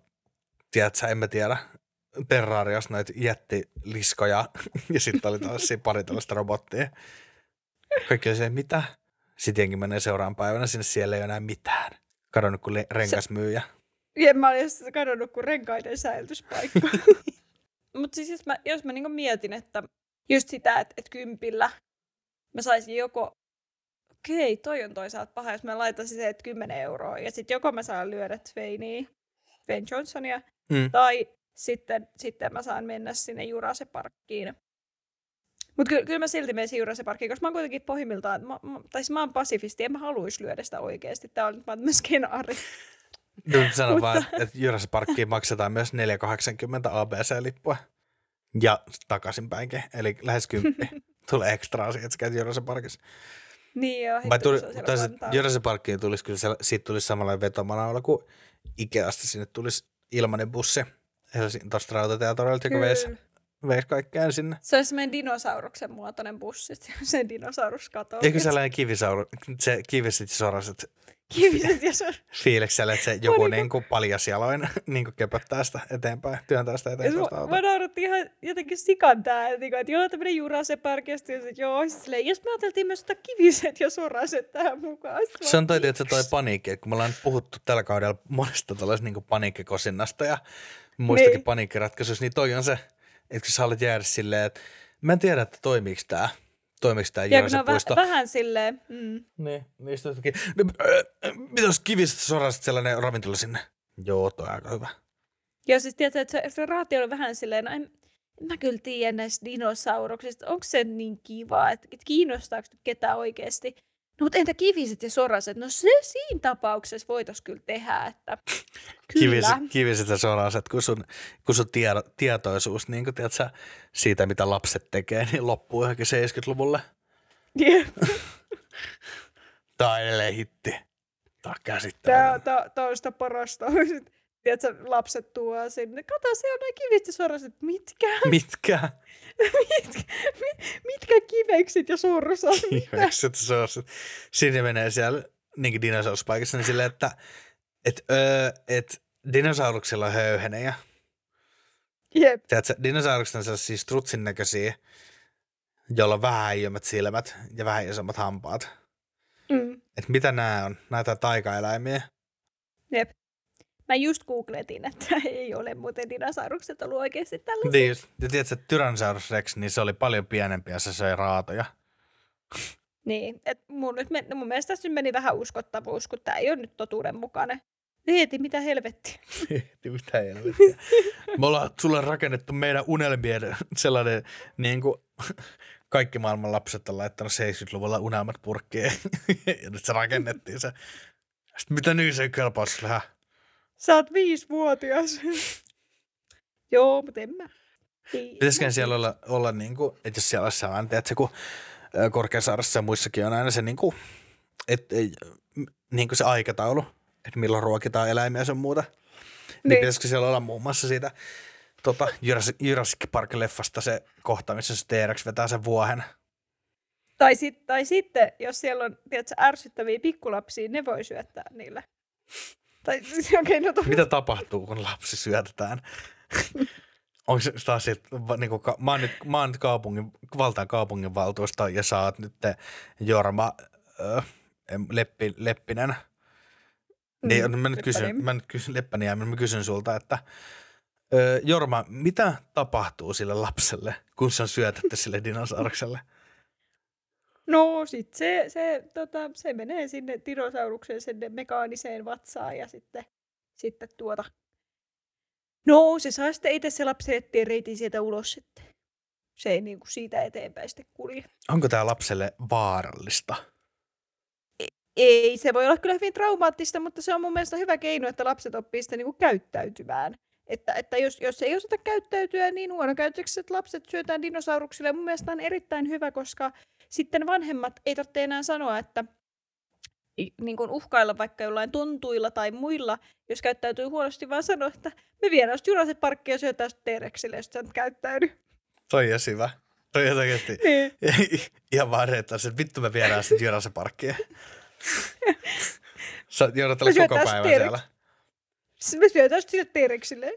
tiedätkö, en mä tiedä, terrarios noita jättiliskoja, ja sitten oli tällaisia pari tällaista robottia. Kaikki oli se, mitä? Sitten jengi menee seuraavan päivänä sinne, siellä ei ole enää mitään. Kadonnut kuin le- rengasmyyjä. Ja mä olin just kadonnut kuin renkaiden säilytyspaikka. Mutta siis jos mä, jos mä niinku mietin, että just sitä, että, että kympillä mä saisin joko, okei, toi on toisaalta paha, jos mä laitaisin se, että 10 euroa, ja sitten joko mä saan lyödä Twainia, Dwayne Johnsonia, Mm. tai sitten, sitten mä saan mennä sinne Jurassic Parkkiin. Mutta kyllä, kyllä mä silti menisin Jurassic Parkkiin, koska mä oon kuitenkin pohjimmiltaan, mä, mä, tai siis mä oon pasifisti, en mä haluaisi lyödä sitä oikeasti. Tää on nyt vaan tämmöinen skenaari. Nyt sanon Mutta- vaan, että Jurassic Parkkiin maksetaan myös 4,80 ABC-lippua. Ja takaisinpäinkin, eli lähes kymppi. Tulee ekstraa siitä, että sä käyt Jurassic Parkissa. Niin joo, Vai tuli, se se. Jurassic Parkkiin tulisi kyllä, sel- siitä tulisi samanlainen vetomanaula kuin Ikeasta sinne tulisi ilmainen bussi. Helsingin tuosta rautateatorilta, joka veisi. Veisi kaikkeen sinne. Se olisi semmoinen dinosauruksen muotoinen bussi, se dinosaurus katoo. Eikö sellainen kivisauru, se kiviset ja soraset Kiviset ja se fiiliksellä, että se joku Mä niin kuin paljasjaloin niin kuin köpöttää sitä eteenpäin, työntää sitä eteenpäin. sitä Mä, mä nauratti ihan jotenkin sikan tää, että, niinku, että joo, tämmönen Jurassic Park, ja sitten joo, siis silleen, jos me ajateltiin myös ottaa kiviset ja soraset tähän mukaan. Sitten mä Se on toi, että toi paniikki, että kun me ollaan puhuttu tällä kaudella monesta tällaisesta niin paniikkikosinnasta ja muistakin Niin. paniikkiratkaisuista, niin toi on se, että kun sä haluat jäädä silleen, että mä en tiedä, että toimiiko tää, toimiiko Jurassic on puisto. väh, vähän silleen, mm, Niin, niistä jostakin. No, äh, mitä jos kiviset soraset sellainen ravintola sinne? Joo, toi on aika hyvä. Ja siis tiedätkö, että se, se raati oli vähän silleen, no en, mä kyllä tiedä näistä dinosauruksista, onko se niin kiva, että, että kiinnostaako nyt ketään oikeasti. No mutta entä kiviset ja soraset? No se siinä tapauksessa voitaisiin kyllä tehdä, että kyllä. Kiviset, kiviset ja soraset, kun sun, kun sun tiedo, tietoisuus niin kun, sä, siitä, mitä lapset tekee, niin loppuu johonkin 70-luvulle. Jep. Tää on hitti. Tää on käsittämätöntä. tää on sitä parasta. Tiedätkö, lapset tuo sinne. Kato, se on noin kiviset ja soraset. Mitkä? Mitkä? mitkä, mit- mitkä kiveksit ja sorsat? Mitä? Kivekset ja soraset. Sinne menee siellä niin dinosauruspaikassa niin silleen, että et, öö, et dinosauruksilla on höyhenejä. Jep. Tiedätkö, dinosaurukset on sellaisia strutsin näköisiä, joilla on vähän äijömmät silmät ja vähän isommat hampaat. Mm. Et mitä nämä on? Näitä taikaeläimiä. Jep. Mä just googletin, että ei ole muuten dinosaurukset ollut oikeasti tällaisia. Niin just. Ja tiedätkö, että Tyrannosaurus Rex, niin se oli paljon pienempi ja se söi raatoja. Niin, et mun, nyt men, mun mielestä tässä meni vähän uskottavuus, kun tämä ei ole nyt totuudenmukainen. Mieti, mitä helvettiä. mitä helvettiä. Me ollaan sulle rakennettu meidän unelmien sellainen, niin kuin kaikki maailman lapset on laittanut 70-luvulla unelmat purkkiin. ja nyt se rakennettiin se. Sitten mitä nyt se kelpaa? Sä oot viisivuotias. Joo, mutta en mä. Pitäisikö siellä olla, olla niin kuin, että jos siellä olisi sellainen, että kun ö, Korkeasaaressa ja muissakin on aina se, niin kuin, että, niin kuin se aikataulu, että milloin ruokitaan eläimiä ja sun muuta. Niin, niin Niin. pitäisikö siellä olla muun muassa siitä tota, Jurassic, Jurassic Park-leffasta se kohta, missä se T-Rex vetää sen vuohen. Tai, sit, tai sitten, jos siellä on tiedätkö, ärsyttäviä pikkulapsia, ne voi syöttää niille. Tai okei, okay, no. Mitä tapahtuu, kun lapsi syötetään? Onko se taas se, niin kuin, mä, oon nyt, mä oon nyt kaupungin, valtaan kaupungin valtuusto ja sä oot nyt Jorma em, Leppi, Leppinen. Niin, Mm, mä nyt kysyn, mä nyt kysyn, Leppäni, ja mä kysyn sulta, että ö, Jorma, mitä tapahtuu sille lapselle, kun se on syötetty sille dinosaurukselle? No sit se, se, tota, se menee sinne dinosaurukseen, sinne mekaaniseen vatsaan ja sitten, sitten tuota... No se saa sitten itse se lapsi etsiä reitin sieltä ulos sitten. Se ei niinku siitä eteenpäin sitten kulje. Onko tämä lapselle vaarallista? Ei, se voi olla kyllä hyvin traumaattista, mutta se on mun mielestä hyvä keino, että lapset oppii sitten niinku käyttäytymään. Että, että jos, jos ei osata käyttäytyä niin huonokäytökset lapset syötään dinosauruksille, mun mielestä on erittäin hyvä, koska sitten vanhemmat ei tarvitse enää sanoa, että niin kuin uhkailla vaikka jollain tontuilla tai muilla, jos käyttäytyy huonosti, vaan sanoa, että me viedään just Jurassic Parkkia ja syötään T-Rexille, jos sä et käyttäydy. Toi on hyvä. Toi on oikeasti Niin. ihan vaan reettaa että vittu me viedään sitten Jurassic Parkkiin. Sä joudut olla koko päivän T-Rex. siellä. Me syötään sitten T-Rexille.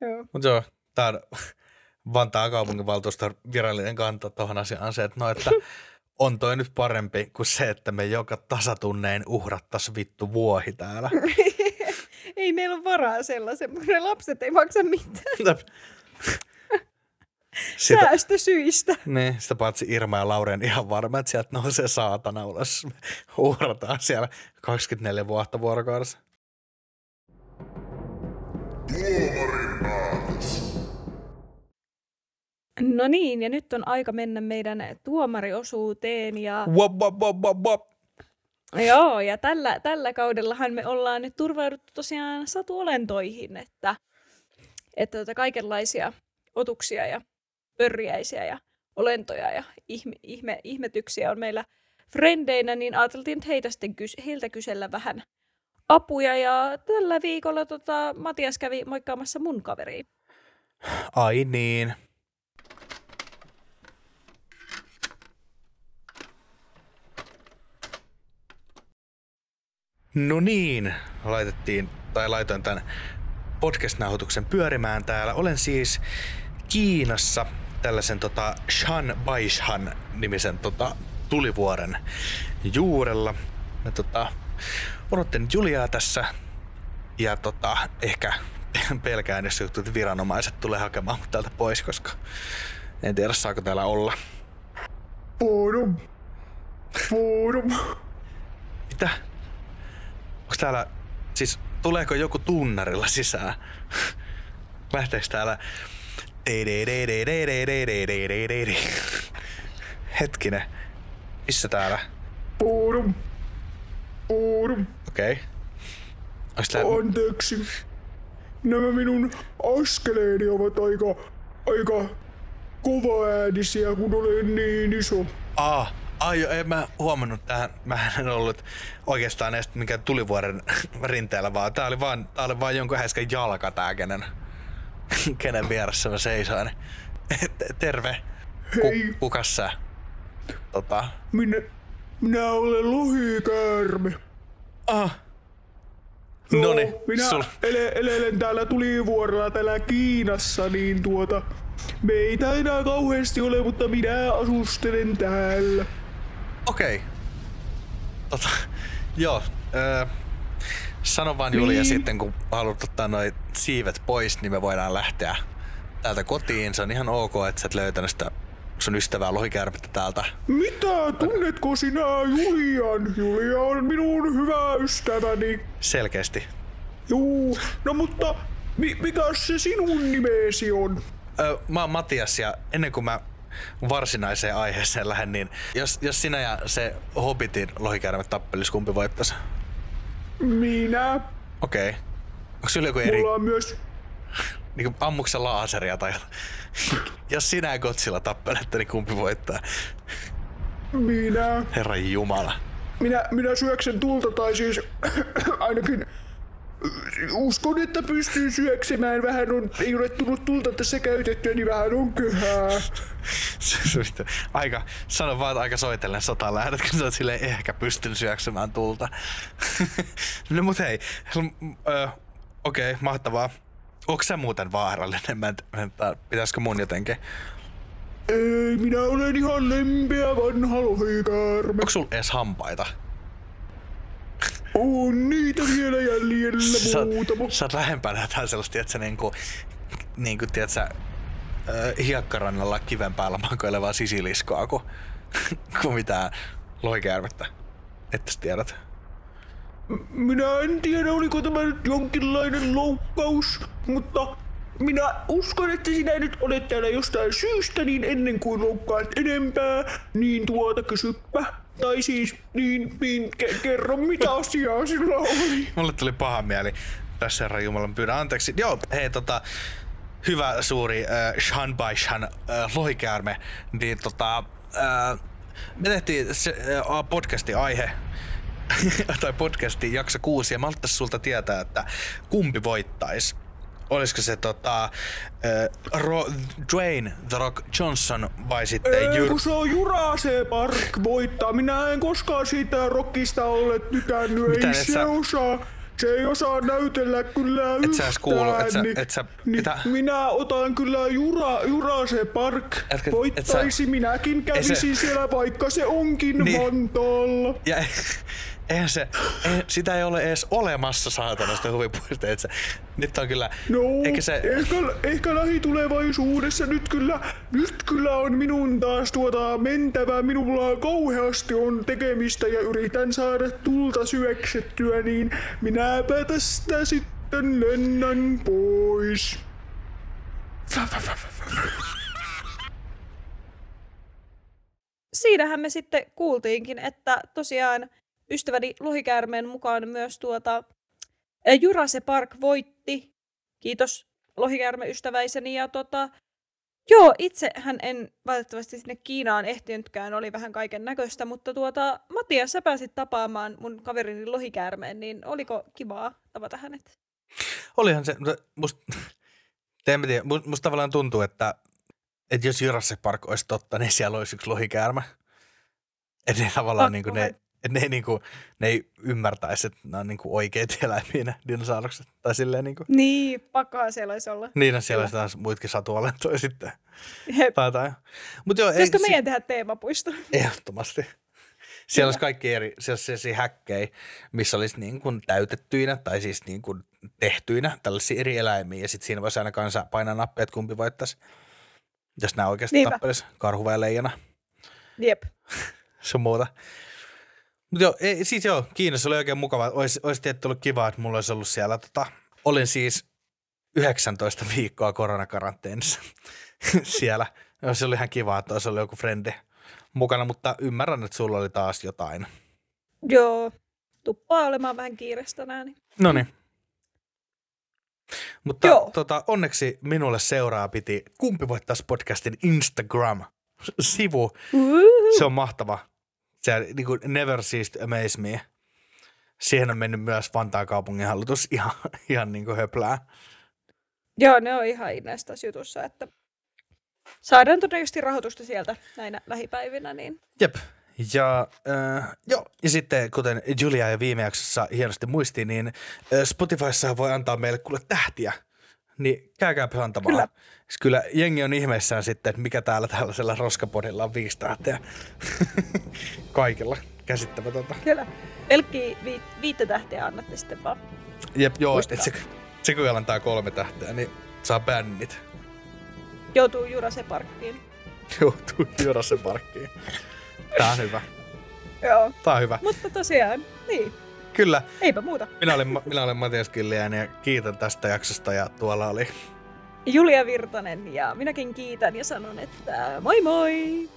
Joo. Mutta joo, tää on Vantaan kaupunginvaltuuston virallinen kanta tuohon asiaan on se, että, no, että on toi nyt parempi kuin se, että me joka tasatunneen uhrattas vittu vuohi täällä. ei meillä ole varaa sellaisen, mutta ne lapset ei maksa mitään Sitä, säästösyistä. niin, sitä paitsi Irma ja Lauren ihan varma, että sieltä nousee saatana ulos. Me uhrataan siellä 24 vuotta vuorokaudessa. Tuomarin No niin, ja nyt on aika mennä meidän tuomariosuuteen. Ja, Wop, wop, wop, wop, wop. joo, ja tällä, tällä kaudellahan me ollaan nyt turvauduttu tosiaan satuolentoihin, että, että tota kaikenlaisia otuksia ja pörriäisiä ja olentoja ja ihme, ihme, ihmetyksiä on meillä frendeinä, niin ajateltiin, että heitä sitten kys- heiltä kysellä vähän apuja. Ja tällä viikolla tota, Matias kävi moikkaamassa mun kaveriin. Ai niin. No niin, laitettiin, tai laitoin tämän podcast-nauhoituksen pyörimään täällä. Olen siis Kiinassa tällaisen tota Shan Baishan nimisen tota, tulivuoren juurella. Mä tota, odotten Juliaa tässä ja tota, ehkä pelkään, jos että viranomaiset tulee hakemaan mut täältä pois, koska en tiedä saako täällä olla. Forum. Forum. Mitä? Onko täällä, siis tuleeko joku tunnarilla sisään? Lähteekö täällä Hetkinen. Missä täällä? Forum. Forum. Okei. Okay. Täällä... Anteeksi. Nämä minun askeleeni ovat aika, aika kovaäänisiä, kun olen niin iso. Aa, ai, en mä huomannut tähän. Mä en ollut oikeastaan edes mikään tulivuoren rinteellä, vaan tää oli vaan, tää oli vaan jonkun häiskän jalka tää, kenen, kenen vieressä mä seisoin. Terve. Hei. Ku, kukas sä? Tota. Minä, minä olen lohikäärme. Ah. Joo, Noniin, minä sul... ele, elelen täällä tulivuorella täällä Kiinassa, niin tuota... Meitä ei enää kauheasti ole, mutta minä asustelen täällä. Okei. Okay. Tota, joo. Öö, sano vaan Julia Niin. sitten, kun haluat ottaa noi siivet pois, niin me voidaan lähteä täältä kotiin. Se on ihan ok, että sä et löytänyt sitä sun ystävää lohikäärmettä täältä. Mitä? Tunnetko sinä Julian? Julia on minun hyvä ystäväni. Selkeästi. Juu, no mutta mi- mikä se sinun nimesi on? Öö, mä oon Matias ja ennen kuin mä varsinaiseen aiheeseen lähden, niin jos, jos sinä ja se Hobbitin lohikäärme tappelis, kumpi voittaisi? Minä. Okei. Okay. Onko sulla joku eri, Mulla on myös... niin ammuksen laaseria tai Jos sinä ja Godzilla tappelette, niin kumpi voittaa? Minä. Herran Jumala. Minä, minä syöksen tulta, tai siis ainakin uskon, että pystyn syöksemään. Vähän on, ei ole tullut tulta tässä käytettyä, niin vähän on köhää. Aika, sano vaan, että aika soitellen sota lähdet, kun sä oot silleen ehkä pystyn syöksemään tulta. no mut hei, okei, okay, mahtavaa. Onko sä muuten vaarallinen? Mä en, mä en, tää- pitäisikö mun jotenkin? Ei, minä olen ihan lempeä vanha lohikäärme. Onko sulla edes hampaita? On niitä vielä jäljellä Sä, oot- muutama. sä oot lähempänä jotain sellaista, sä niinku, niinku tiedät sä, ö, hiekkarannalla kiven päällä makoilevaa sisiliskoa kuin, kuin mitään lohikäärmettä. Että tiedät. Minä en tiedä, oliko tämä nyt jonkinlainen loukkaus, mutta minä uskon, että sinä nyt olet täällä jostain syystä, niin ennen kuin loukkaat enempää, niin tuota kysyppä. Tai siis, niin, niin ke- kerro mitä asiaa sillä oli. Mulle tuli paha mieli. Tässä herran Jumalan pyydän anteeksi. Joo, hei tota, hyvä suuri äh, Shan Bai Shan äh, lohikäärme. Niin tota, äh, me tehtiin se, äh, podcastin aihe, tai podcastin jakso kuusi, ja mä sulta tietää, että kumpi voittaisi. Olisiko se tota, äh, Ro- Dwayne The Rock Johnson vai sitten Ei, Jyr... kun se on Jurassic Park voittaa. Minä en koskaan siitä rockista ole tykännyt. Mitä, ei et se sä- osaa. Se ei osaa näytellä kyllä Et sä edes kuulu, et sä- yhtään, et sä- niin, mitä- Minä otan kyllä Jura, Jurassic Park. Et sä- Voittaisi, minäkin kävisin se- siellä, vaikka se onkin Niin. Vantaalla. Ja eihän se, eihän, sitä ei ole edes olemassa saatana sitä huvipuista. Et se, nyt on kyllä, No, eikä se, ehkä, ehkä lähitulevaisuudessa nyt kyllä, nyt kyllä on minun taas tuota mentävä. Minulla kauheasti on tekemistä ja yritän saada tulta syöksettyä, niin minäpä tästä sitten lennän pois. Siinähän me sitten kuultiinkin, että tosiaan ystäväni Lohikäärmeen mukaan myös tuota ä, Jurassic Park voitti. Kiitos Lohikäärme ystäväiseni ja tota, Joo, itsehän en valitettavasti sinne Kiinaan ehtinytkään, oli vähän kaiken näköistä, mutta tuota, Matias, sä pääsit tapaamaan mun kaverini lohikäärmeen, niin oliko kivaa tavata hänet? Olihan se, musta, en tiedä, must- musta tavallaan tuntuu, että, että jos Jurassic Park olisi totta, niin siellä olisi yksi lohikäärme. Että ne tavallaan niin kuin, ne, että ne, ei, niin kuin, ne ei ymmärtäisi, että nämä on niin kuin oikeita eläimiä ne dinosaurukset. Tai silleen niin kuin, Niin, pakkaa siellä olisi olla. niin on siellä taas muitakin satuolentoja sitten. Jep. Tai jotain. Mut joo, ei, Pitäisikö si- meidän tehdä teemapuisto? Ehdottomasti. Siellä olisi kaikki eri, siellä olisi sellaisia häkkejä, missä olisi niin kuin täytettyinä tai siis niin kuin tehtyinä tällaisia eri eläimiä. Ja sitten siinä voisi aina kanssa painaa nappia, että kumpi voittaisi. Jos nämä oikeasti Niinpä. tappelisi karhu vai leijona. Jep. sun muuta. Mutta joo, ei, siis joo, Kiinassa oli oikein mukava. Olisi, olisi tietysti ollut kiva, että mulla olisi ollut siellä, tota, olin siis 19 viikkoa koronakaranteenissa siellä. Se oli ihan kiva, että olisi ollut joku frendi mukana, mutta ymmärrän, että sulla oli taas jotain. Joo, tuppaa olemaan vähän kiireistä tänään. Niin. No niin. Mutta Joo. tota, onneksi minulle seuraa piti Kumpi voittaisi podcastin Instagram-sivu. Se on mahtava. Se niin kuin Never Cease to Amaze Me. Siihen on mennyt myös Vantaan kaupunginhallitus ihan, ihan niin kuin höplää. Joo, ne on ihan inneistä jutussa, että saadaan todennäköisesti rahoitusta sieltä näinä lähipäivinä, niin Jep. Ja, äh, joo. ja sitten kuten Julia jo viime jaksossa hienosti muisti, niin äh, Spotifyssa voi antaa meille kuule tähtiä. Niin käykääpä antamaan. Kyllä. Siis kyllä jengi on ihmeissään sitten, että mikä täällä tällaisella roskapodilla on viisi tähteä. Kaikilla. Käsittämätöntä. kyllä. Pelkkiä vi- viittä tähteä annatte sitten vaan. Jep, joo, että se, se kun antaa kolme tähteä, niin saa bännit. Joutuu Jurase Parkkiin. Joutuu Jurasen parkkiin. Tää on hyvä. Joo. Tää on hyvä. Mutta tosiaan, niin, Kyllä, eipä muuta. minä olen, minä olen Matias Killiäinen ja kiitän tästä jaksosta ja tuolla oli Julia Virtanen ja minäkin kiitän ja sanon, että moi moi!